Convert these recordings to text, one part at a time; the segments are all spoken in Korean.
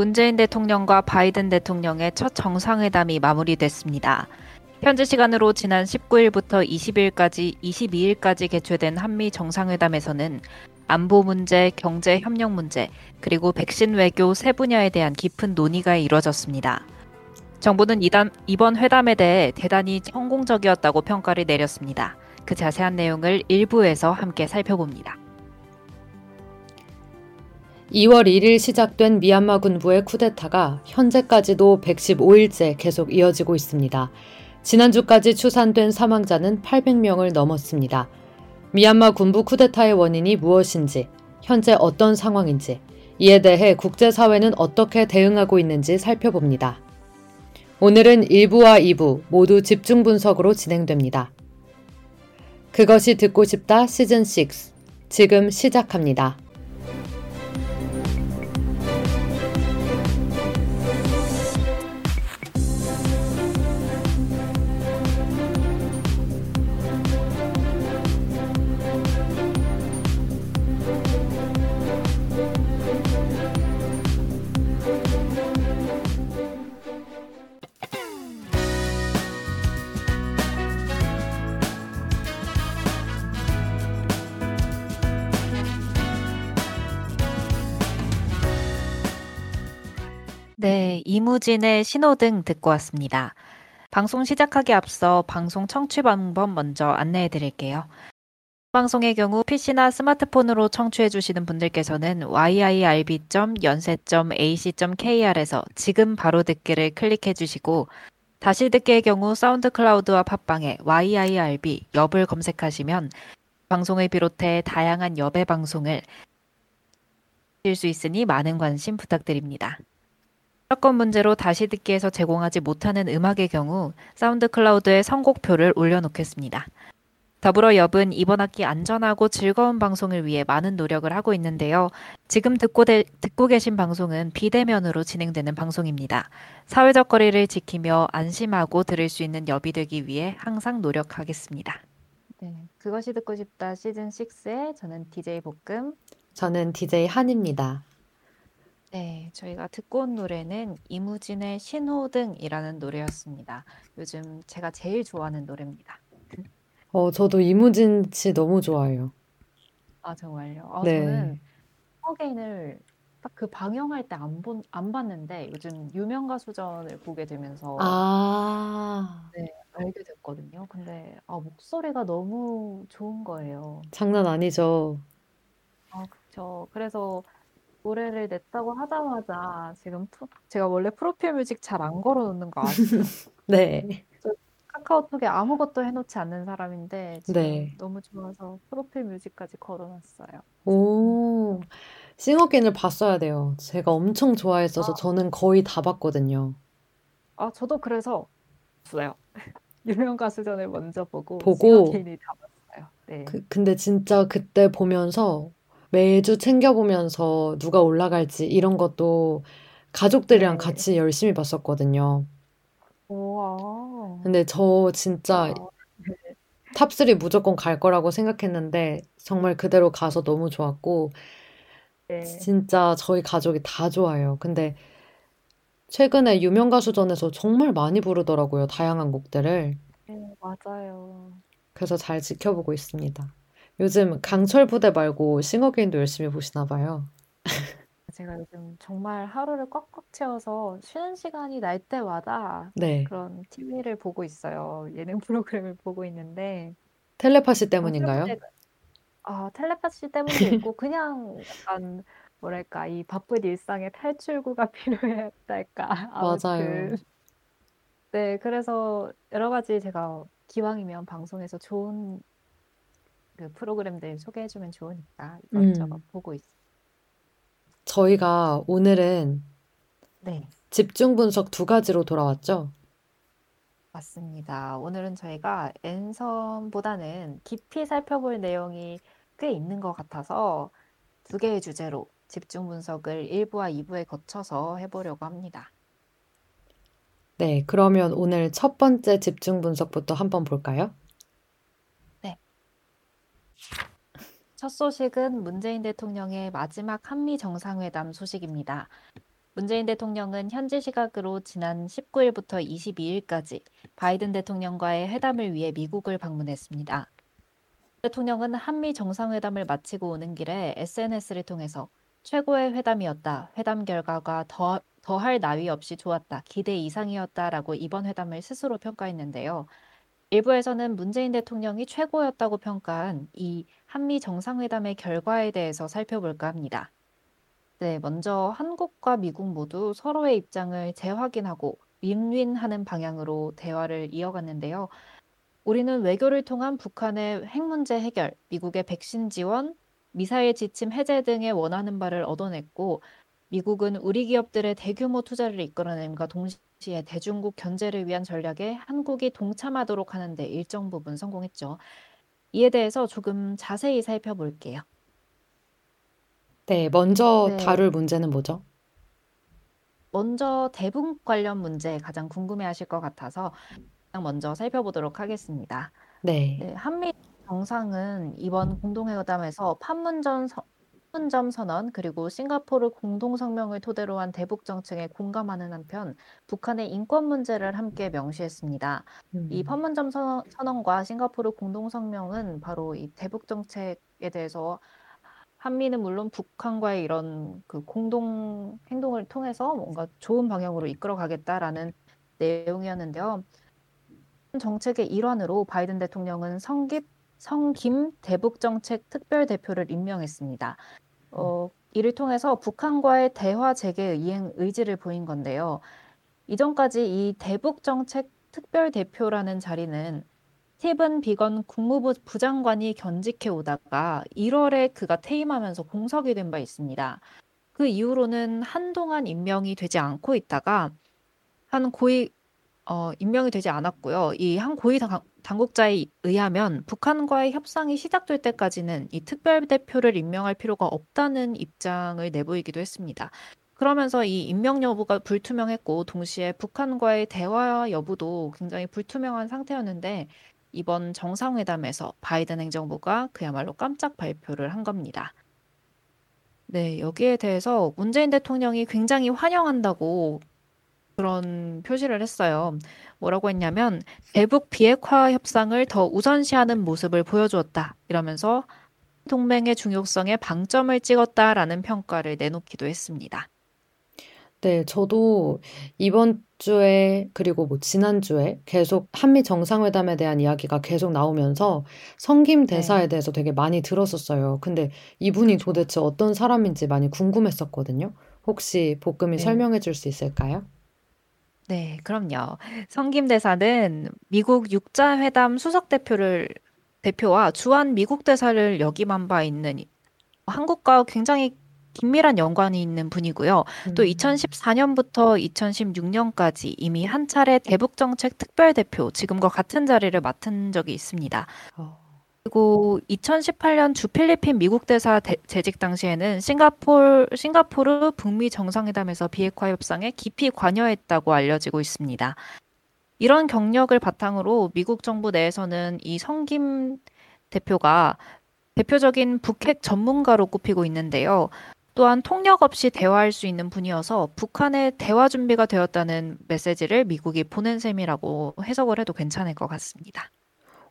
문재인 대통령과 바이든 대통령의 첫 정상회담이 마무리됐습니다. 현지 시간으로 지난 19일부터 20일까지 22일까지 개최된 한미 정상회담에서는 안보 문제, 경제 협력 문제, 그리고 백신 외교 세 분야에 대한 깊은 논의가 이뤄졌습니다. 정부는 이번 회담에 대해 대단히 성공적이었다고 평가를 내렸습니다. 그 자세한 내용을 일부에서 함께 살펴봅니다. 2월 1일 시작된 미얀마 군부의 쿠데타가 현재까지도 115일째 계속 이어지고 있습니다. 지난주까지 추산된 사망자는 800명을 넘었습니다. 미얀마 군부 쿠데타의 원인이 무엇인지, 현재 어떤 상황인지, 이에 대해 국제사회는 어떻게 대응하고 있는지 살펴봅니다. 오늘은 1부와 2부 모두 집중 분석으로 진행됩니다. 그것이 듣고 싶다 시즌 6 지금 시작합니다. 이무진의 신호등 듣고 왔습니다. 방송 시작하기 앞서 방송 청취 방법 먼저 안내해 드릴게요. 방송의 경우 PC나 스마트폰으로 청취해 주시는 분들께서는 yirb.연세.ac.kr에서 지금 바로 듣기를 클릭해 주시고 다시 듣기의 경우 사운드 클라우드와 팟빵에 yirb 엽을 검색하시면 방송을 비롯해 다양한 엽의 방송을 수 있으니 많은 관심 부탁드립니다. 사건 문제로 다시 듣기에서 제공하지 못하는 음악의 경우 사운드 클라우드에 선곡표를 올려놓겠습니다. 더불어 엽은 이번 학기 안전하고 즐거운 방송을 위해 많은 노력을 하고 있는데요. 지금 듣고, 대, 듣고 계신 방송은 비대면으로 진행되는 방송입니다. 사회적 거리를 지키며 안심하고 들을 수 있는 엽이 되기 위해 항상 노력하겠습니다. 네, 그것이 듣고 싶다 시즌 6에 저는 DJ 볶음 저는 DJ 한입니다. 네. 저희가 듣고 온 노래는 이무진의 신호등이라는 노래였습니다. 요즘 제가 제일 좋아하는 노래입니다. 어 저도 이무진 씨 너무 좋아해요. 아 정말요? 아 네. 저는 어게인을 딱 그 방영할 때 안 본 안 봤는데 요즘 유명 가수전을 보게 되면서 아. 네 알게 됐거든요. 근데 아 목소리가 너무 좋은 거예요. 장난 아니죠. 아 그쵸. 그래서 노래를 냈다고 하자마자 지금 프, 제가 원래 프로필 뮤직 잘 안 걸어 놓는 거 아시죠? 네. 카카오톡에 아무것도 해놓지 않는 사람인데 지금 네. 너무 좋아서 프로필 뮤직까지 걸어놨어요. 오, 싱어게인을 봤어야 돼요. 제가 엄청 좋아했어서 아. 저는 거의 다 봤거든요. 아, 저도 그래서 봤어요. 유명 가수전을 먼저 보고 보고 싱어게인을 다 봤어요. 네. 그, 근데 진짜 그때 보면서 매주 챙겨보면서 누가 올라갈지 이런 것도 가족들이랑 네. 같이 열심히 봤었거든요. 우와. 근데 저 진짜 네. 탑3 무조건 갈 거라고 생각했는데 정말 그대로 가서 너무 좋았고 네. 진짜 저희 가족이 다 좋아해요. 근데 최근에 유명 가수전에서 정말 많이 부르더라고요. 다양한 곡들을. 네, 맞아요. 그래서 잘 지켜보고 있습니다. 요즘 강철 부대 말고 싱어게인도 열심히 보시나 봐요. 제가 요즘 정말 하루를 꽉꽉 채워서 쉬는 시간이 날 때마다 네. 그런 TV를 보고 있어요. 예능 프로그램을 보고 있는데 텔레파시 때문인가요? 아, 텔레파시 때문도 있고 그냥 약간 뭐랄까 이 바쁜 일상의 탈출구가 필요했달까 맞아요. 네, 그래서 여러 가지 제가 기왕이면 방송에서 좋은 그 프로그램들 소개해주면 좋으니까 이것저것 음. 보고 있어요. 저희가 오늘은 네, 집중 분석 두 가지로 돌아왔죠? 맞습니다. 오늘은 저희가 앤섬보다는 깊이 살펴볼 내용이 꽤 있는 것 같아서 두 개의 주제로 집중 분석을 1부와 2부에 거쳐서 해보려고 합니다. 네, 그러면 오늘 첫 번째 집중 분석부터 한번 볼까요? 첫 소식은 문재인 대통령의 마지막 한미 정상회담 소식입니다. 문재인 대통령은 현지 시각으로 지난 19일부터 22일까지 바이든 대통령과의 회담을 위해 미국을 방문했습니다. 대통령은 한미 정상회담을 마치고 오는 길에 SNS를 통해서 최고의 회담이었다. 회담 결과가 더, 더할 나위 없이 좋았다. 기대 이상이었다라고 이번 회담을 스스로 평가했는데요. 일부에서는 문재인 대통령이 최고였다고 평가한 이 한미 정상회담의 결과에 대해서 살펴볼까 합니다. 네, 먼저 한국과 미국 모두 서로의 입장을 재확인하고 윈윈하는 방향으로 대화를 이어갔는데요. 우리는 외교를 통한 북한의 핵 문제 해결, 미국의 백신 지원, 미사일 지침 해제 등의 원하는 바를 얻어냈고, 미국은 우리 기업들의 대규모 투자를 이끌어냄과 동시에 대중국 견제를 위한 전략에 한국이 동참하도록 하는데 일정 부분 성공했죠. 이에 대해서 조금 자세히 살펴볼게요. 네, 먼저 네. 다룰 문제는 뭐죠? 먼저 대북 관련 문제 가장 궁금해하실 것 같아서 먼저 살펴보도록 하겠습니다. 네. 네, 한미 정상은 이번 공동회담에서 판문점, 서, 판문점 선언 그리고 싱가포르 공동 성명을 토대로 한 대북 정책에 공감하는 한편 북한의 인권 문제를 함께 명시했습니다. 이 음, 판문점 선- 선언과 싱가포르 공동 성명은 바로 이 대북 정책에 대해서 한미는 물론 북한과의 이런 그 공동 행동을 통해서 뭔가 좋은 방향으로 이끌어 가겠다라는 내용이었는데요. 정책의 일환으로 바이든 대통령은 성김, 성김 대북 정책 특별 대표를 임명했습니다. 어, 이를 통해서 북한과의 대화 재개 이행 의지를 보인 건데요. 이전까지 이 대북 정책 특별 대표라는 자리는 스티븐 비건 국무부 부장관이 견직해 오다가 1월에 그가 퇴임하면서 공석이 된 바 있습니다. 그 이후로는 한동안 임명이 되지 않고 있다가 한 고위 어, 임명이 되지 않았고요. 이 한 고위 당, 당국자에 의하면 북한과의 협상이 시작될 때까지는 이 특별 대표를 임명할 필요가 없다는 입장을 내보이기도 했습니다. 그러면서 이 임명 여부가 불투명했고 동시에 북한과의 대화 여부도 굉장히 불투명한 상태였는데 이번 정상회담에서 바이든 행정부가 그야말로 깜짝 발표를 한 겁니다. 네, 여기에 대해서 문재인 대통령이 굉장히 환영한다고 그런 표시를 했어요. 뭐라고 했냐면 대북 비핵화 협상을 더 우선시하는 모습을 보여주었다. 이러면서 동맹의 중요성에 방점을 찍었다라는 평가를 내놓기도 했습니다. 네, 저도 이번 주에 그리고 뭐 지난주에 계속 한미 정상회담에 대한 이야기가 계속 나오면서 성김 대사에 네. 대해서 되게 많이 들었었어요. 근데 이분이 그렇죠. 도대체 어떤 사람인지 많이 궁금했었거든요. 혹시 볶음이 네. 설명해 줄 수 있을까요? 네, 그럼요. 성김 대사는 미국 육자회담 수석 대표를 대표와 주한 미국 대사를 역임한 바 있는 한국과 굉장히 긴밀한 연관이 있는 분이고요. 또 음, 2014년부터 2016년까지 이미 한 차례 대북 정책 특별 대표 지금과 같은 자리를 맡은 적이 있습니다. 어, 그리고 2018년 주 필리핀 미국 대사 대- 재직 당시에는 싱가폴, 싱가포르 북미 정상회담에서 비핵화 협상에 깊이 관여했다고 알려지고 있습니다. 이런 경력을 바탕으로 미국 정부 내에서는 이 성김 대표가 대표적인 북핵 전문가로 꼽히고 있는데요. 또한 통역 없이 대화할 수 있는 분이어서 북한의 대화 준비가 되었다는 메시지를 미국이 보낸 셈이라고 해석을 해도 괜찮을 것 같습니다.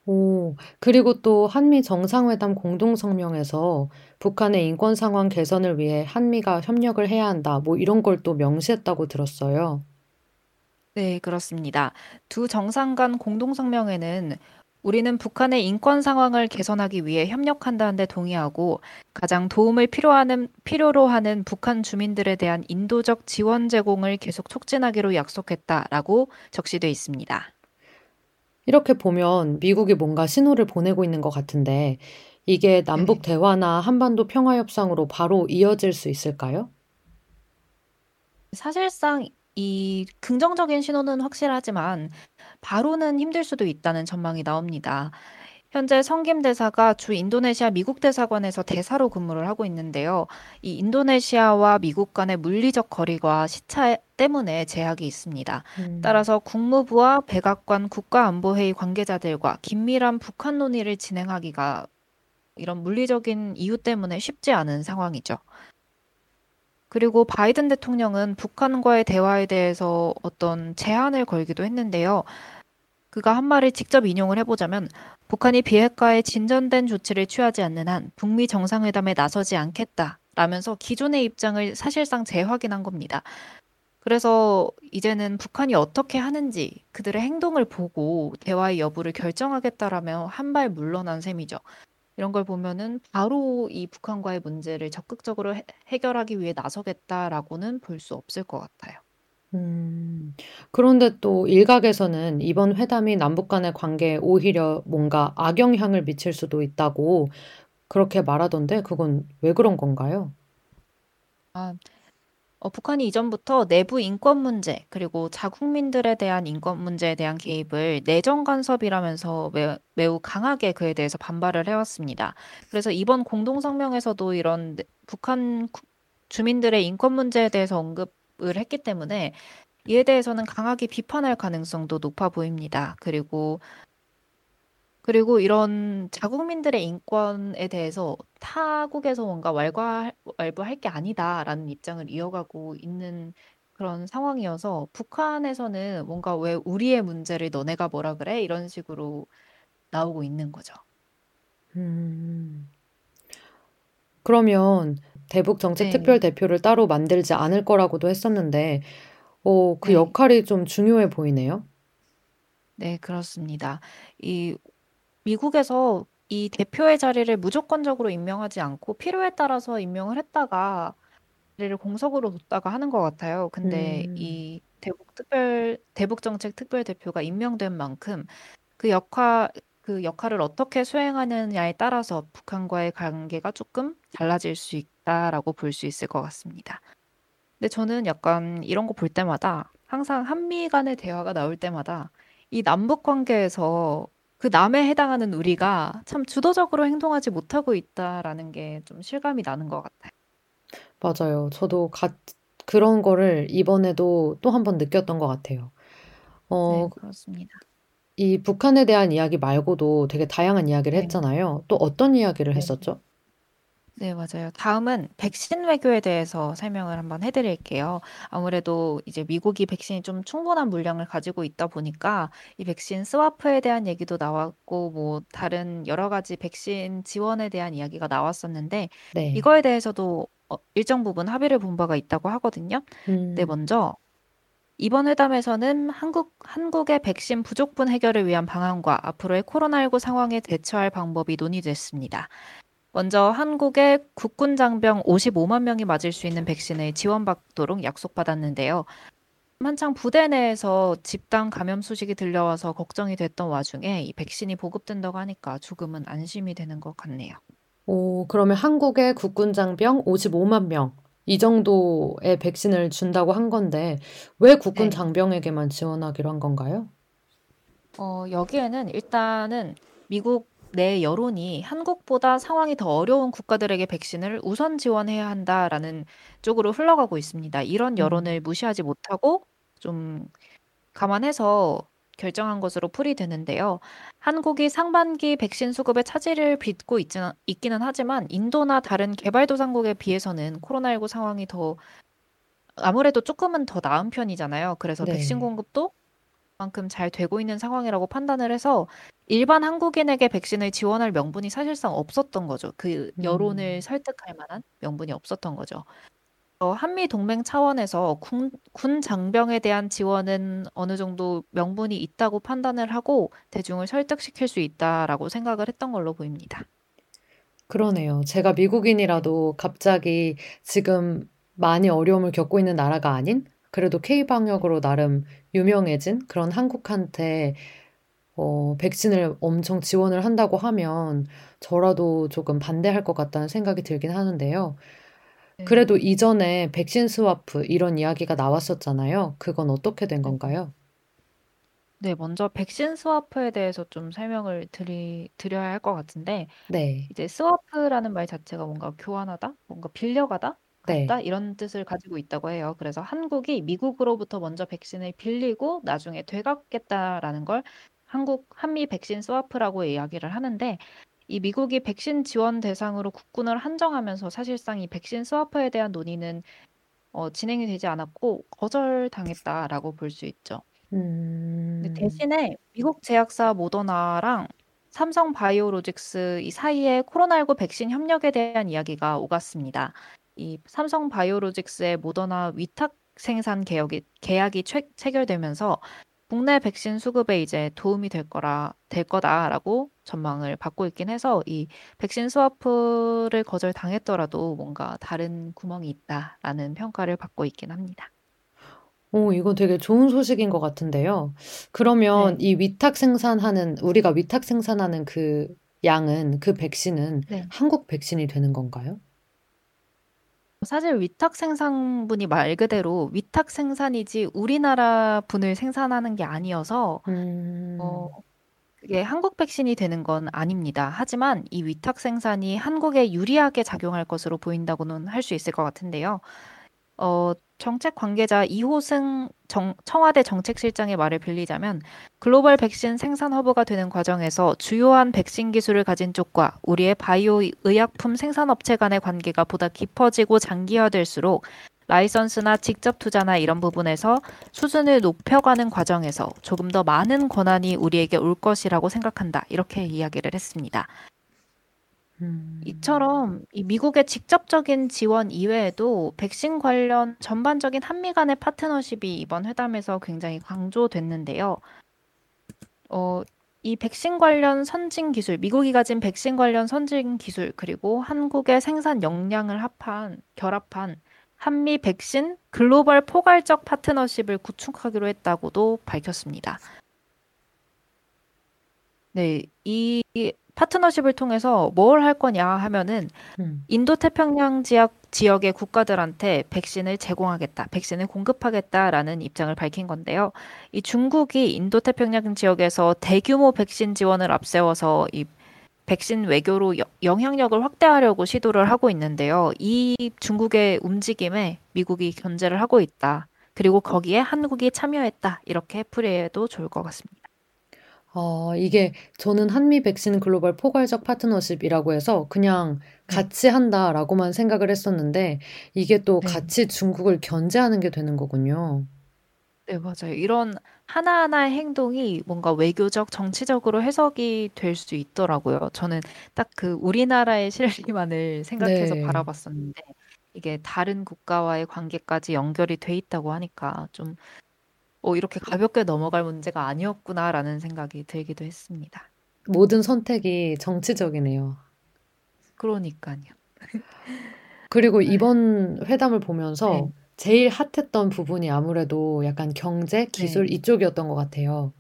오, 그리고 또 한미 정상회담 공동성명에서 북한의 인권 상황 개선을 위해 한미가 협력을 해야 한다, 뭐 이런 걸 또 명시했다고 들었어요. 네, 그렇습니다. 두 정상 간 공동성명에는 우리는 북한의 인권 상황을 개선하기 위해 협력한다는 데 동의하고 가장 도움을 필요하는, 필요로 하는 북한 주민들에 대한 인도적 지원 제공을 계속 촉진하기로 약속했다라고 적시돼 있습니다. 이렇게 보면 미국이 뭔가 신호를 보내고 있는 것 같은데 이게 남북 네. 대화나 한반도 평화 협상으로 바로 이어질 수 있을까요? 사실상 이 긍정적인 신호는 확실하지만 바로는 힘들 수도 있다는 전망이 나옵니다. 현재 성김 대사가 주 인도네시아 미국 대사관에서 대사로 근무를 하고 있는데요. 이 인도네시아와 미국 간의 물리적 거리가 시차 때문에 제약이 있습니다. 음, 따라서 국무부와 백악관 국가안보회의 관계자들과 긴밀한 북한 논의를 진행하기가 이런 물리적인 이유 때문에 쉽지 않은 상황이죠. 그리고 바이든 대통령은 북한과의 대화에 대해서 어떤 제한을 걸기도 했는데요. 그가 한 말을 직접 인용을 해보자면 북한이 비핵화에 진전된 조치를 취하지 않는 한 북미 정상회담에 나서지 않겠다. 라면서 기존의 입장을 사실상 재확인한 겁니다. 그래서 이제는 북한이 어떻게 하는지 그들의 행동을 보고 대화의 여부를 결정하겠다라며 한 발 물러난 셈이죠. 이런 걸 보면은 바로 이 북한과의 문제를 적극적으로 해, 해결하기 위해 나서겠다라고는 볼 수 없을 것 같아요. 음. 그런데 또 일각에서는 이번 회담이 남북 간의 관계에 오히려 뭔가 악영향을 미칠 수도 있다고 그렇게 말하던데 그건 왜 그런 건가요? 아, 어, 북한이 이전부터 내부 인권 문제, 그리고 자국민들에 대한 인권 문제에 대한 개입을 내정 간섭이라면서 매, 매우 강하게 그에 대해서 반발을 해왔습니다. 그래서 이번 공동성명에서도 이런 북한 주민들의 인권 문제에 대해서 언급 을 했기 때문에 이에 대해서는 강하게 비판할 가능성도 높아 보입니다. 그리고 그리고 이런 자국민들의 인권에 대해서 타국에서 뭔가 왈가왈부할 게 아니다라는 입장을 이어가고 있는 그런 상황이어서 북한에서는 뭔가 왜 우리의 문제를 너네가 뭐라 그래? 이런 식으로 나오고 있는 거죠. 음. 그러면 대북 정책 네. 특별 대표를 따로 만들지 않을 거라고도 했었는데, 어, 그 네. 역할이 좀 중요해 보이네요. 네, 그렇습니다. 이 미국에서 이 대표의 자리를 무조건적으로 임명하지 않고 필요에 따라서 임명을 했다가 자리를 공석으로 뒀다가 하는 것 같아요. 근데 음. 이 대북 특별 대북 정책 특별 대표가 임명된 만큼 그 역할 그 역할을 어떻게 수행하느냐에 따라서 북한과의 관계가 조금 달라질 수 있 다라고 볼 수 있을 것 같습니다. 근데 저는 약간 이런 거 볼 때마다 항상 한미 간의 대화가 나올 때마다 이 남북 관계에서 그 남에 해당하는 우리가 참 주도적으로 행동하지 못하고 있다라는 게 좀 실감이 나는 것 같아요. 맞아요. 저도 가, 그런 거를 이번에도 또 한 번 느꼈던 것 같아요. 네, 어, 그렇습니다. 이 북한에 대한 이야기 말고도 되게 다양한 이야기를 네, 했잖아요. 또 어떤 이야기를 네. 했었죠? 네, 맞아요. 다음은 백신 외교에 대해서 설명을 한번 해드릴게요. 아무래도 이제 미국이 백신이 좀 충분한 물량을 가지고 있다 보니까 이 백신 스와프에 대한 얘기도 나왔고, 뭐 다른 여러 가지 백신 지원에 대한 이야기가 나왔었는데, 네. 이거에 대해서도 어, 일정 부분 합의를 본 바가 있다고 하거든요. 네, 음, 먼저 이번 회담에서는 한국, 한국의 백신 부족분 해결을 위한 방안과 앞으로의 코로나19 상황에 대처할 방법이 논의됐습니다. 먼저 한국의 국군 장병 55만 명이 맞을 수 있는 백신을 지원받도록 약속받았는데요. 한창 부대 내에서 집단 감염 소식이 들려와서 걱정이 됐던 와중에 이 백신이 보급된다고 하니까 조금은 안심이 되는 것 같네요. 오, 그러면 한국의 국군 장병 55만 명, 이 정도의 백신을 준다고 한 건데, 왜 국군 네. 장병에게만 지원하기로 한 건가요? 어, 여기에는 일단은 미국 내 여론이 한국보다 상황이 더 어려운 국가들에게 백신을 우선 지원해야 한다라는 쪽으로 흘러가고 있습니다. 이런 음, 여론을 무시하지 못하고 좀 감안해서 결정한 것으로 풀이되는데요. 한국이 상반기 백신 수급에 차질을 빚고 있지는, 있기는 하지만 인도나 다른 개발도상국에 비해서는 코로나19 상황이 더 아무래도 조금은 더 나은 편이잖아요. 그래서 백신 네. 공급도 만큼 잘 되고 있는 상황이라고 판단을 해서 일반 한국인에게 백신을 지원할 명분이 사실상 없었던 거죠. 그 여론을 음, 설득할 만한 명분이 없었던 거죠. 어, 한미 동맹 차원에서 군, 군 장병에 대한 지원은 어느 정도 명분이 있다고 판단을 하고 대중을 설득시킬 수 있다라고 생각을 했던 걸로 보입니다. 그러네요. 제가 미국인이라도 갑자기 지금 많이 어려움을 겪고 있는 나라가 아닌, 그래도 K-방역으로 나름 유명해진 그런 한국한테 어, 백신을 엄청 지원을 한다고 하면 저라도 조금 반대할 것 같다는 생각이 들긴 하는데요. 네. 그래도 이전에 백신 스와프 이런 이야기가 나왔었잖아요. 그건 어떻게 된 네. 건가요? 네, 먼저 백신 스와프에 대해서 좀 설명을 드리, 드려야 할 것 같은데, 네, 이제 스와프라는 말 자체가 뭔가 교환하다, 뭔가 빌려가다, 네. 갖다 이런 뜻을 가지고 있다고 해요. 그래서 한국이 미국으로부터 먼저 백신을 빌리고 나중에 되갚겠다라는 걸 한국 한미 백신 스와프라고 이야기를 하는데 이 미국이 백신 지원 대상으로 국군을 한정하면서 사실상 이 백신 스와프에 대한 논의는 어, 진행이 되지 않았고 거절당했다라고 볼 수 있죠. 근데 음. 대신에 미국 제약사 모더나랑 삼성 바이오로직스 이 사이에 코로나19 백신 협력에 대한 이야기가 오갔습니다. 이 삼성 바이오로직스의 모더나 위탁 생산 계약이, 계약이 채, 체결되면서 국내 백신 수급에 이제 도움이 될 거라 될 거다라고 전망을 받고 있긴 해서 이 백신 스와프를 거절당했더라도 뭔가 다른 구멍이 있다라는 평가를 받고 있긴 합니다. 오, 이거 되게 좋은 소식인 것 같은데요. 그러면 네. 이 위탁 생산하는, 우리가 위탁 생산하는 그 양은, 그 백신은 네. 한국 백신이 되는 건가요? 사실 위탁 생산분이 말 그대로 위탁 생산이지 우리나라 분을 생산하는 게 아니어서 음, 어, 그게 한국 백신이 되는 건 아닙니다. 하지만 이 위탁 생산이 한국에 유리하게 작용할 것으로 보인다고는 할 수 있을 것 같은데요. 어, 정책 관계자 이호승 정, 청와대 정책실장의 말을 빌리자면 글로벌 백신 생산 허브가 되는 과정에서 주요한 백신 기술을 가진 쪽과 우리의 바이오 의약품 생산업체 간의 관계가 보다 깊어지고 장기화될수록 라이선스나 직접 투자나 이런 부분에서 수준을 높여가는 과정에서 조금 더 많은 권한이 우리에게 올 것이라고 생각한다. 이렇게 이야기를 했습니다. 음. 이처럼 이 미국의 직접적인 지원 이외에도 백신 관련 전반적인 한미 간의 파트너십이 이번 회담에서 굉장히 강조됐는데요. 어, 이 백신 관련 선진 기술, 미국이 가진 백신 관련 선진 기술, 그리고 한국의 생산 역량을 합한, 결합한 한미 백신 글로벌 포괄적 파트너십을 구축하기로 했다고도 밝혔습니다. 네, 이 파트너십을 통해서 뭘 할 거냐 하면은 음. 인도 태평양 지역 지역의 국가들한테 백신을 제공하겠다, 백신을 공급하겠다라는 입장을 밝힌 건데요. 이 중국이 인도 태평양 지역에서 대규모 백신 지원을 앞세워서 이 백신 외교로 여, 영향력을 확대하려고 시도를 하고 있는데요. 이 중국의 움직임에 미국이 견제를 하고 있다. 그리고 거기에 한국이 참여했다. 이렇게 풀이해도 좋을 것 같습니다. 어, 이게 저는 한미 백신 글로벌 포괄적 파트너십이라고 해서 그냥 네. 같이 한다라고만 생각을 했었는데 이게 또 네. 같이 중국을 견제하는 게 되는 거군요. 네, 맞아요. 이런 하나하나의 행동이 뭔가 외교적, 정치적으로 해석이 될 수 있더라고요. 저는 딱 그 우리나라의 실리만을 생각해서 네. 바라봤었는데 이게 다른 국가와의 관계까지 연결이 돼 있다고 하니까 좀 어, 이렇게 가볍게 넘어갈 문제가 아니었구나라는 생각이 들기도 했습니다. 모든 선택이 정치적이네요. 그러니까요. 그리고 이번 회담을 보면서 네. 제일 핫했던 부분이 아무래도 약간 경제, 기술 네. 이쪽이었던 것 같아요.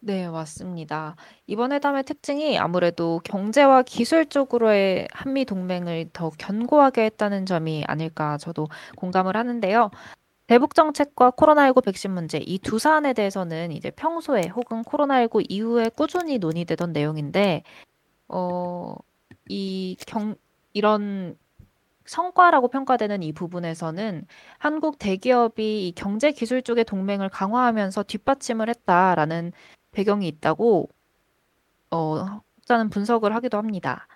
네, 맞습니다. 이번 회담의 특징이 아무래도 경제와 기술 쪽으로의 한미 동맹을 더 견고하게 했다는 점이 아닐까 저도 공감을 하는데요. 대북 정책과 코로나19 백신 문제 이 두 사안에 대해서는 이제 평소에 혹은 코로나19 이후에 꾸준히 논의되던 내용인데 어, 이 경, 이런 성과라고 평가되는 이 부분에서는 한국 대기업이 이 경제 기술 쪽의 동맹을 강화하면서 뒷받침을 했다라는 배경이 있다고 어, 학자는 분석을 하기도 합니다.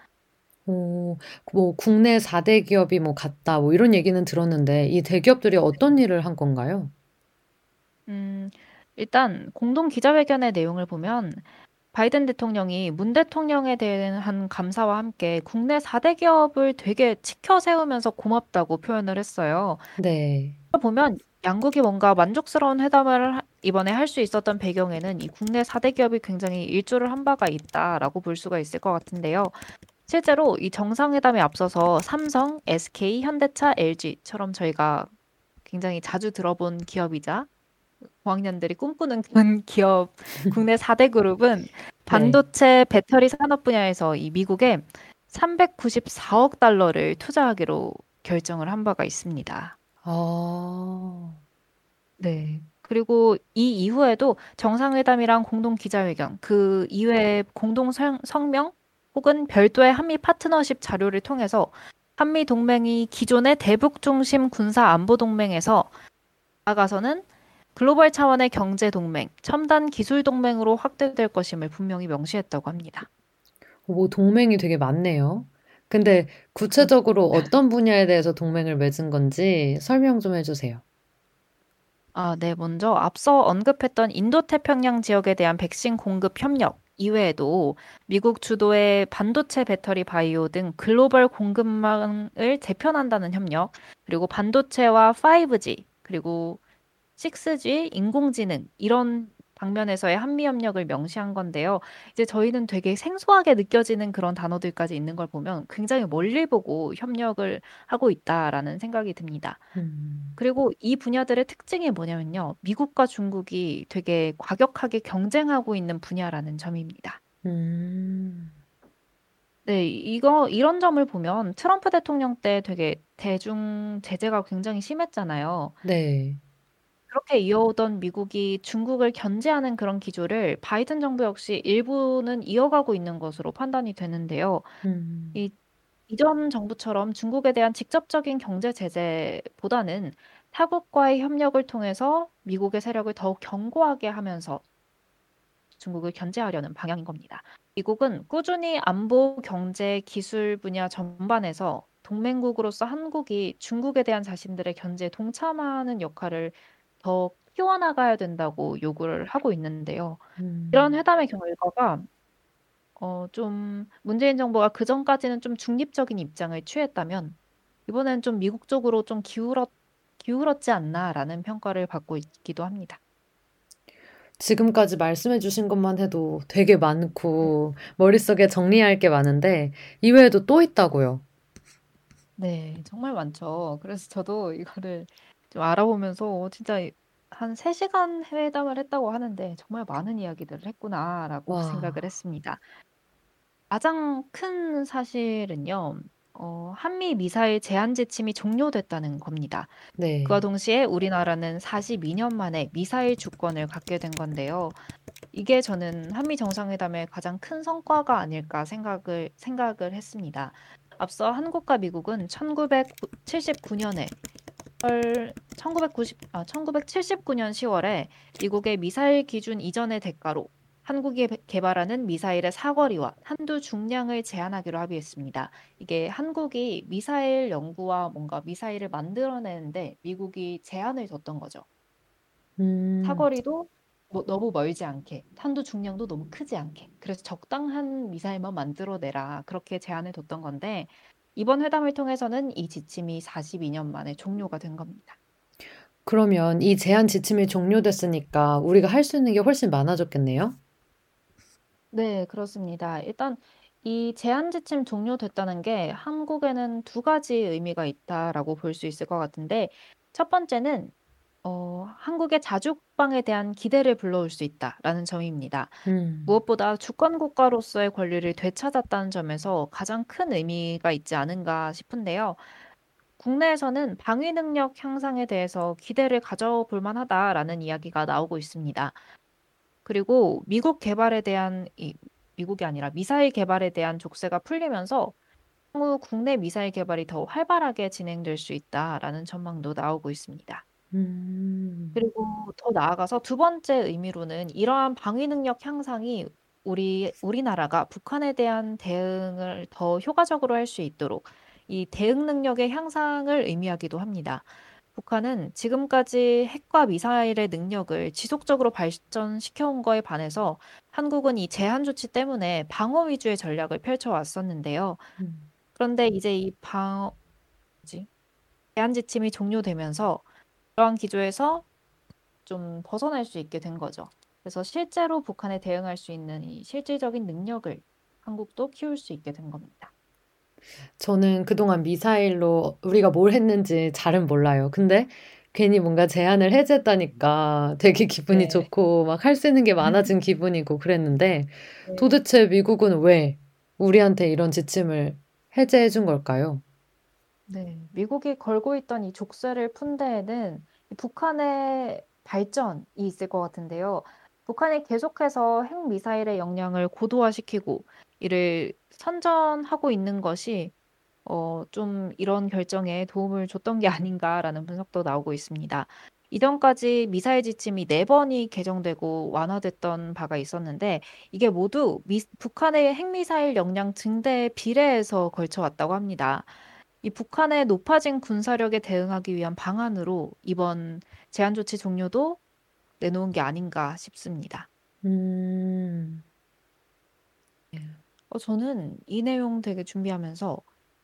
오, 뭐 국내 4대 기업이 뭐 같다 뭐 이런 얘기는 들었는데 이 대기업들이 어떤 일을 한 건가요? 음, 일단 공동 기자회견의 내용을 보면 바이든 대통령이 문 대통령에 대한 감사와 함께 국내 4대 기업을 되게 치켜 세우면서 고맙다고 표현을 했어요. 네. 보면 양국이 뭔가 만족스러운 회담을 하- 이번에 할 수 있었던 배경에는 이 국내 4대 기업이 굉장히 일조를 한 바가 있다라고 볼 수가 있을 것 같은데요. 실제로 이 정상회담에 앞서서 삼성, SK, 현대차, LG처럼 저희가 굉장히 자주 들어본 기업이자 고학년들이 꿈꾸는 그런 기업 국내 4대 그룹은 반도체 배터리 산업 분야에서 이 미국에 394억 달러를 투자하기로 결정을 한 바가 있습니다. 아, 네. 그리고 이 이후에도 정상회담이랑 공동 기자회견, 그 이외에 공동 성- 성명 혹은 별도의 한미 파트너십 자료를 통해서 한미 동맹이 기존의 대북 중심 군사 안보 동맹에서 나아가서는 글로벌 차원의 경제 동맹, 첨단 기술 동맹으로 확대될 것임을 분명히 명시했다고 합니다. 뭐 동맹이 되게 많네요. 근데 구체적으로. 어떤 분야에 대해서 동맹을 맺은 건지 설명 좀 해주세요. 아, 네. 먼저 앞서 언급했던 인도태평양 지역에 대한 백신 공급 협력 이외에도 미국 주도의 반도체, 배터리, 바이오 등 글로벌 공급망을 재편한다는 협력, 그리고 반도체와 5G, 그리고 6G, 인공지능 이런 방면에서의 한미 협력을 명시한 건데요. 이제 저희는 되게 생소하게 느껴지는 그런 단어들까지 있는 걸 보면 굉장히 멀리 보고 협력을 하고 있다라는 생각이 듭니다. 음, 그리고 이 분야들의 특징이 뭐냐면요. 미국과 중국이 되게 과격하게 경쟁하고 있는 분야라는 점입니다. 음, 네, 이거, 이런 점을 보면 트럼프 대통령 때 되게 대중 제재가 굉장히 심했잖아요. 네. 그렇게 이어오던 미국이 중국을 견제하는 그런 기조를 바이든 정부 역시 일부는 이어가고 있는 것으로 판단이 되는데요. 음, 이 이전 정부처럼 중국에 대한 직접적인 경제 제재보다는 타국과의 협력을 통해서 미국의 세력을 더욱 견고하게 하면서 중국을 견제하려는 방향인 겁니다. 미국은 꾸준히 안보, 경제, 기술 분야 전반에서 동맹국으로서 한국이 중국에 대한 자신들의 견제에 동참하는 역할을 더 키워나가야 된다고 요구를 하고 있는데요. 이런 음. 회담의 결과가 어, 좀 문재인 정부가 그 전까지는 좀 중립적인 입장을 취했다면 이번엔 좀 미국 쪽으로 좀 기울었, 기울었지 않나라는 평가를 받고 있기도 합니다. 지금까지 말씀해 주신 것만 해도 되게 네. 많고 머릿속에 정리할 게 많은데 이외에도 또 있다고요. 네, 정말 많죠. 그래서 저도 이거를 좀 알아보면서 진짜 한 3시간 회담을 했다고 하는데 정말 많은 이야기들을 했구나라고 생각을 와, 했습니다. 가장 큰 사실은요, 어, 한미 미사일 제한 지침이 종료됐다는 겁니다. 그와 네. 동시에 우리나라는 42년 만에 미사일 주권을 갖게 된 건데요. 이게 저는 한미 정상회담의 가장 큰 성과가 아닐까 생각을 생각을 했습니다. 앞서 한국과 미국은 1979년에 1990, 아, 1979년 10월에 미국의 미사일 기준 이전의 대가로 한국이 배- 개발하는 미사일의 사거리와 한두 중량을 제한하기로 합의했습니다. 이게 한국이 미사일 연구와 뭔가 미사일을 만들어내는데 미국이 제한을 뒀던 거죠. 음, 사거리도 뭐 너무 멀지 않게, 탄두 중량도 너무 크지 않게. 그래서 적당한 미사일만 만들어내라. 그렇게 제한을 뒀던 건데, 이번 회담을 통해서는 이 지침이 42년 만에 종료가 된 겁니다. 그러면 이 제한 지침이 종료됐으니까 우리가 할 수 있는 게 훨씬 많아졌겠네요? 네, 그렇습니다. 일단 이 제한 지침 종료됐다는 게 한국에는 두 가지 의미가 있다라고 볼 수 있을 것 같은데, 첫 번째는 어, 한국의 자주국방에 대한 기대를 불러올 수 있다라는 점입니다. 음, 무엇보다 주권 국가로서의 권리를 되찾았다는 점에서 가장 큰 의미가 있지 않은가 싶은데요. 국내에서는 방위 능력 향상에 대해서 기대를 가져볼 만하다라는 이야기가 나오고 있습니다. 그리고 미국 개발에 대한 이 미국이 아니라 미사일 개발에 대한 족쇄가 풀리면서 향후 국내 미사일 개발이 더 활발하게 진행될 수 있다라는 전망도 나오고 있습니다. 음, 그리고 더 나아가서 두 번째 의미로는 이러한 방위 능력 향상이 우리 우리나라가 북한에 대한 대응을 더 효과적으로 할 수 있도록 이 대응 능력의 향상을 의미하기도 합니다. 북한은 지금까지 핵과 미사일의 능력을 지속적으로 발전시켜 온 거에 반해서 한국은 이 제한 조치 때문에 방어 위주의 전략을 펼쳐 왔었는데요. 음. 그런데 이제 이 방, 뭐지? 제한 지침이 종료되면서 그러한 기조에서 좀 벗어날 수 있게 된 거죠. 그래서 실제로 북한에 대응할 수 있는 이 실질적인 능력을 한국도 키울 수 있게 된 겁니다. 저는 그동안 미사일로 우리가 뭘 했는지 잘은 몰라요. 근데 괜히 뭔가 제한을 해제했다니까 되게 기분이 네. 좋고 막 할 수 있는 게 많아진 기분이고 그랬는데 네. 도대체 미국은 왜 우리한테 이런 지침을 해제해 준 걸까요? 네. 미국이 걸고 있던 이 족쇄를 푼 데에는 이 북한의 발전이 있을 것 같은데요. 북한이 계속해서 핵 미사일의 역량을 고도화시키고 이를 선전하고 있는 것이 어, 좀 이런 결정에 도움을 줬던 게 아닌가라는 분석도 나오고 있습니다. 이전까지 미사일 지침이 네 번이 개정되고 완화됐던 바가 있었는데 이게 모두 미, 북한의 핵미사일 역량 증대에 비례해서 걸쳐 왔다고 합니다. 이 북한의 높아진 군사력에 대응하기 위한 방안으로 이번 제한 조치 종료도 내놓은 게 아닌가 싶습니다. 음. 어, 저는 이 내용 되게 준비하면서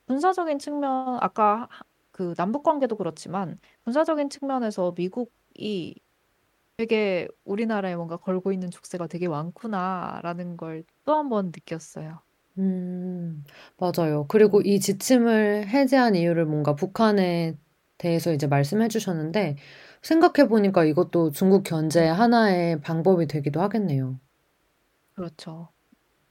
군사적인 측면, 아까 그 남북 관계도 그렇지만 군사적인 측면에서 미국이 되게 우리나라에 뭔가 걸고 있는 족쇄가 되게 많구나라는 걸 또 한 번 느꼈어요. 음, 맞아요. 그리고 이 지침을 해제한 이유를 뭔가 북한에 대해서 이제 말씀해 주셨는데, 생각해 보니까 이것도 중국 견제 네. 하나의 방법이 되기도 하겠네요. 그렇죠.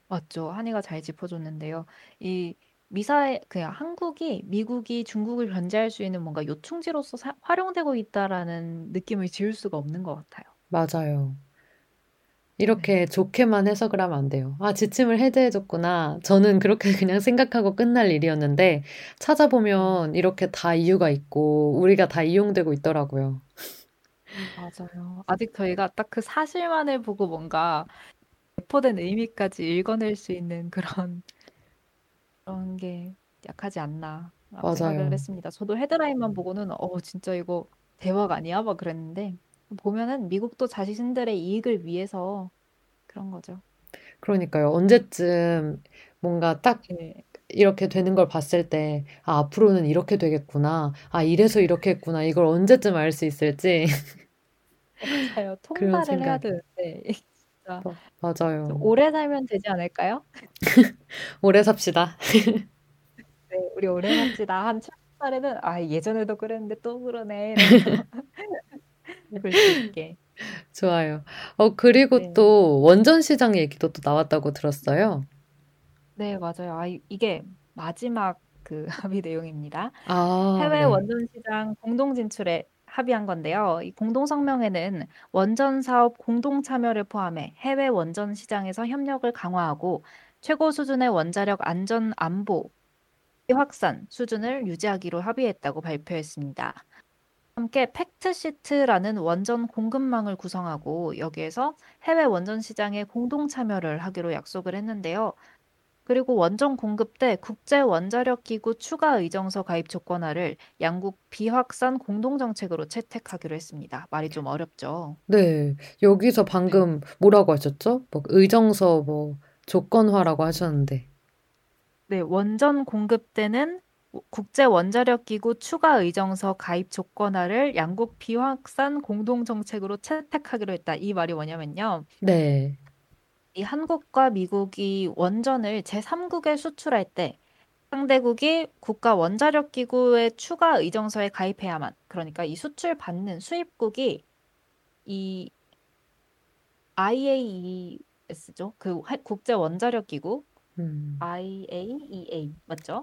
맞죠. 한이가 잘 짚어줬는데요. 이 미사일, 그냥 한국이 미국이 중국을 견제할 수 있는 뭔가 요충지로서 사- 활용되고 있다라는 느낌을 지울 수가 없는 것 같아요. 맞아요. 네. 이렇게 좋게만 해석을 하면 안 돼요. 아, 지침을 해제해줬구나. 저는 그렇게 그냥 생각하고 끝날 일이었는데, 음, 찾아보면 이렇게 다 이유가 있고, 우리가 다 이용되고 있더라고요. 맞아요. 아직 저희가 딱 그 사실만을 보고 뭔가 배포된 의미까지 읽어낼 수 있는 그런, 그런 게 약하지 생각을 맞아요. 했습니다. 저도 헤드라인만 보고는, 어, 진짜 이거 대박 아니야? 막 그랬는데, 보면은 미국도 자신들의 이익을 위해서 그런 거죠. 그러니까요. 언제쯤 뭔가 딱 네, 이렇게 되는 걸 봤을 때, 아, 앞으로는 이렇게 되겠구나. 아, 이래서 이렇게 했구나. 이걸 언제쯤 알 수 있을지. 맞아요. 그런 통달을 해야. 되는데, 진짜 좀 맞아요. 오래 살면 되지 않을까요? 오래 삽시다. 네, 우리 오래 삽시다. 한 70살에는, 아, 예전에도 그랬는데 또 그러네. 이러면서 볼 수 있게. 좋아요. 어, 그리고 네. 또 원전 시장 얘기도 또 나왔다고 들었어요. 네, 맞아요. 아, 이- 이게 마지막 그 합의 내용입니다. 아, 해외 네. 원전 시장 공동 진출에 합의한 건데요. 이 공동 성명에는 원전 사업 공동 참여를 포함해 해외 원전 시장에서 협력을 강화하고 최고 수준의 원자력 안전 안보 확산 수준을 유지하기로 합의했다고 발표했습니다. 함께 fact sheet라는 원전 공급망을 구성하고 여기에서 해외 원전 시장에 공동 참여를 하기로 약속을 했는데요. 그리고 원전 공급 때 국제 원자력 기구 추가 의정서 가입 조건화를 양국 비확산 공동 정책으로 채택하기로 했습니다. 말이 좀 어렵죠. 네. 여기서 네. 방금 뭐라고 하셨죠? 뭐 의정서 뭐 조건화라고 하셨는데. 네, 원전 공급 때는 국제 원자력 기구 추가 의정서 가입 조건화를 양국 비확산 공동 정책으로 채택하기로 했다. 이 말이 뭐냐면요. 네. 이 한국과 미국이 원전을 제3국에 수출할 때 상대국이 국가 원자력 기구의 추가 의정서에 가입해야만 그러니까 이 수출 받는 수입국이 이 IAES죠. 그 해- 국제 원자력 기구 음. IAEA 맞죠?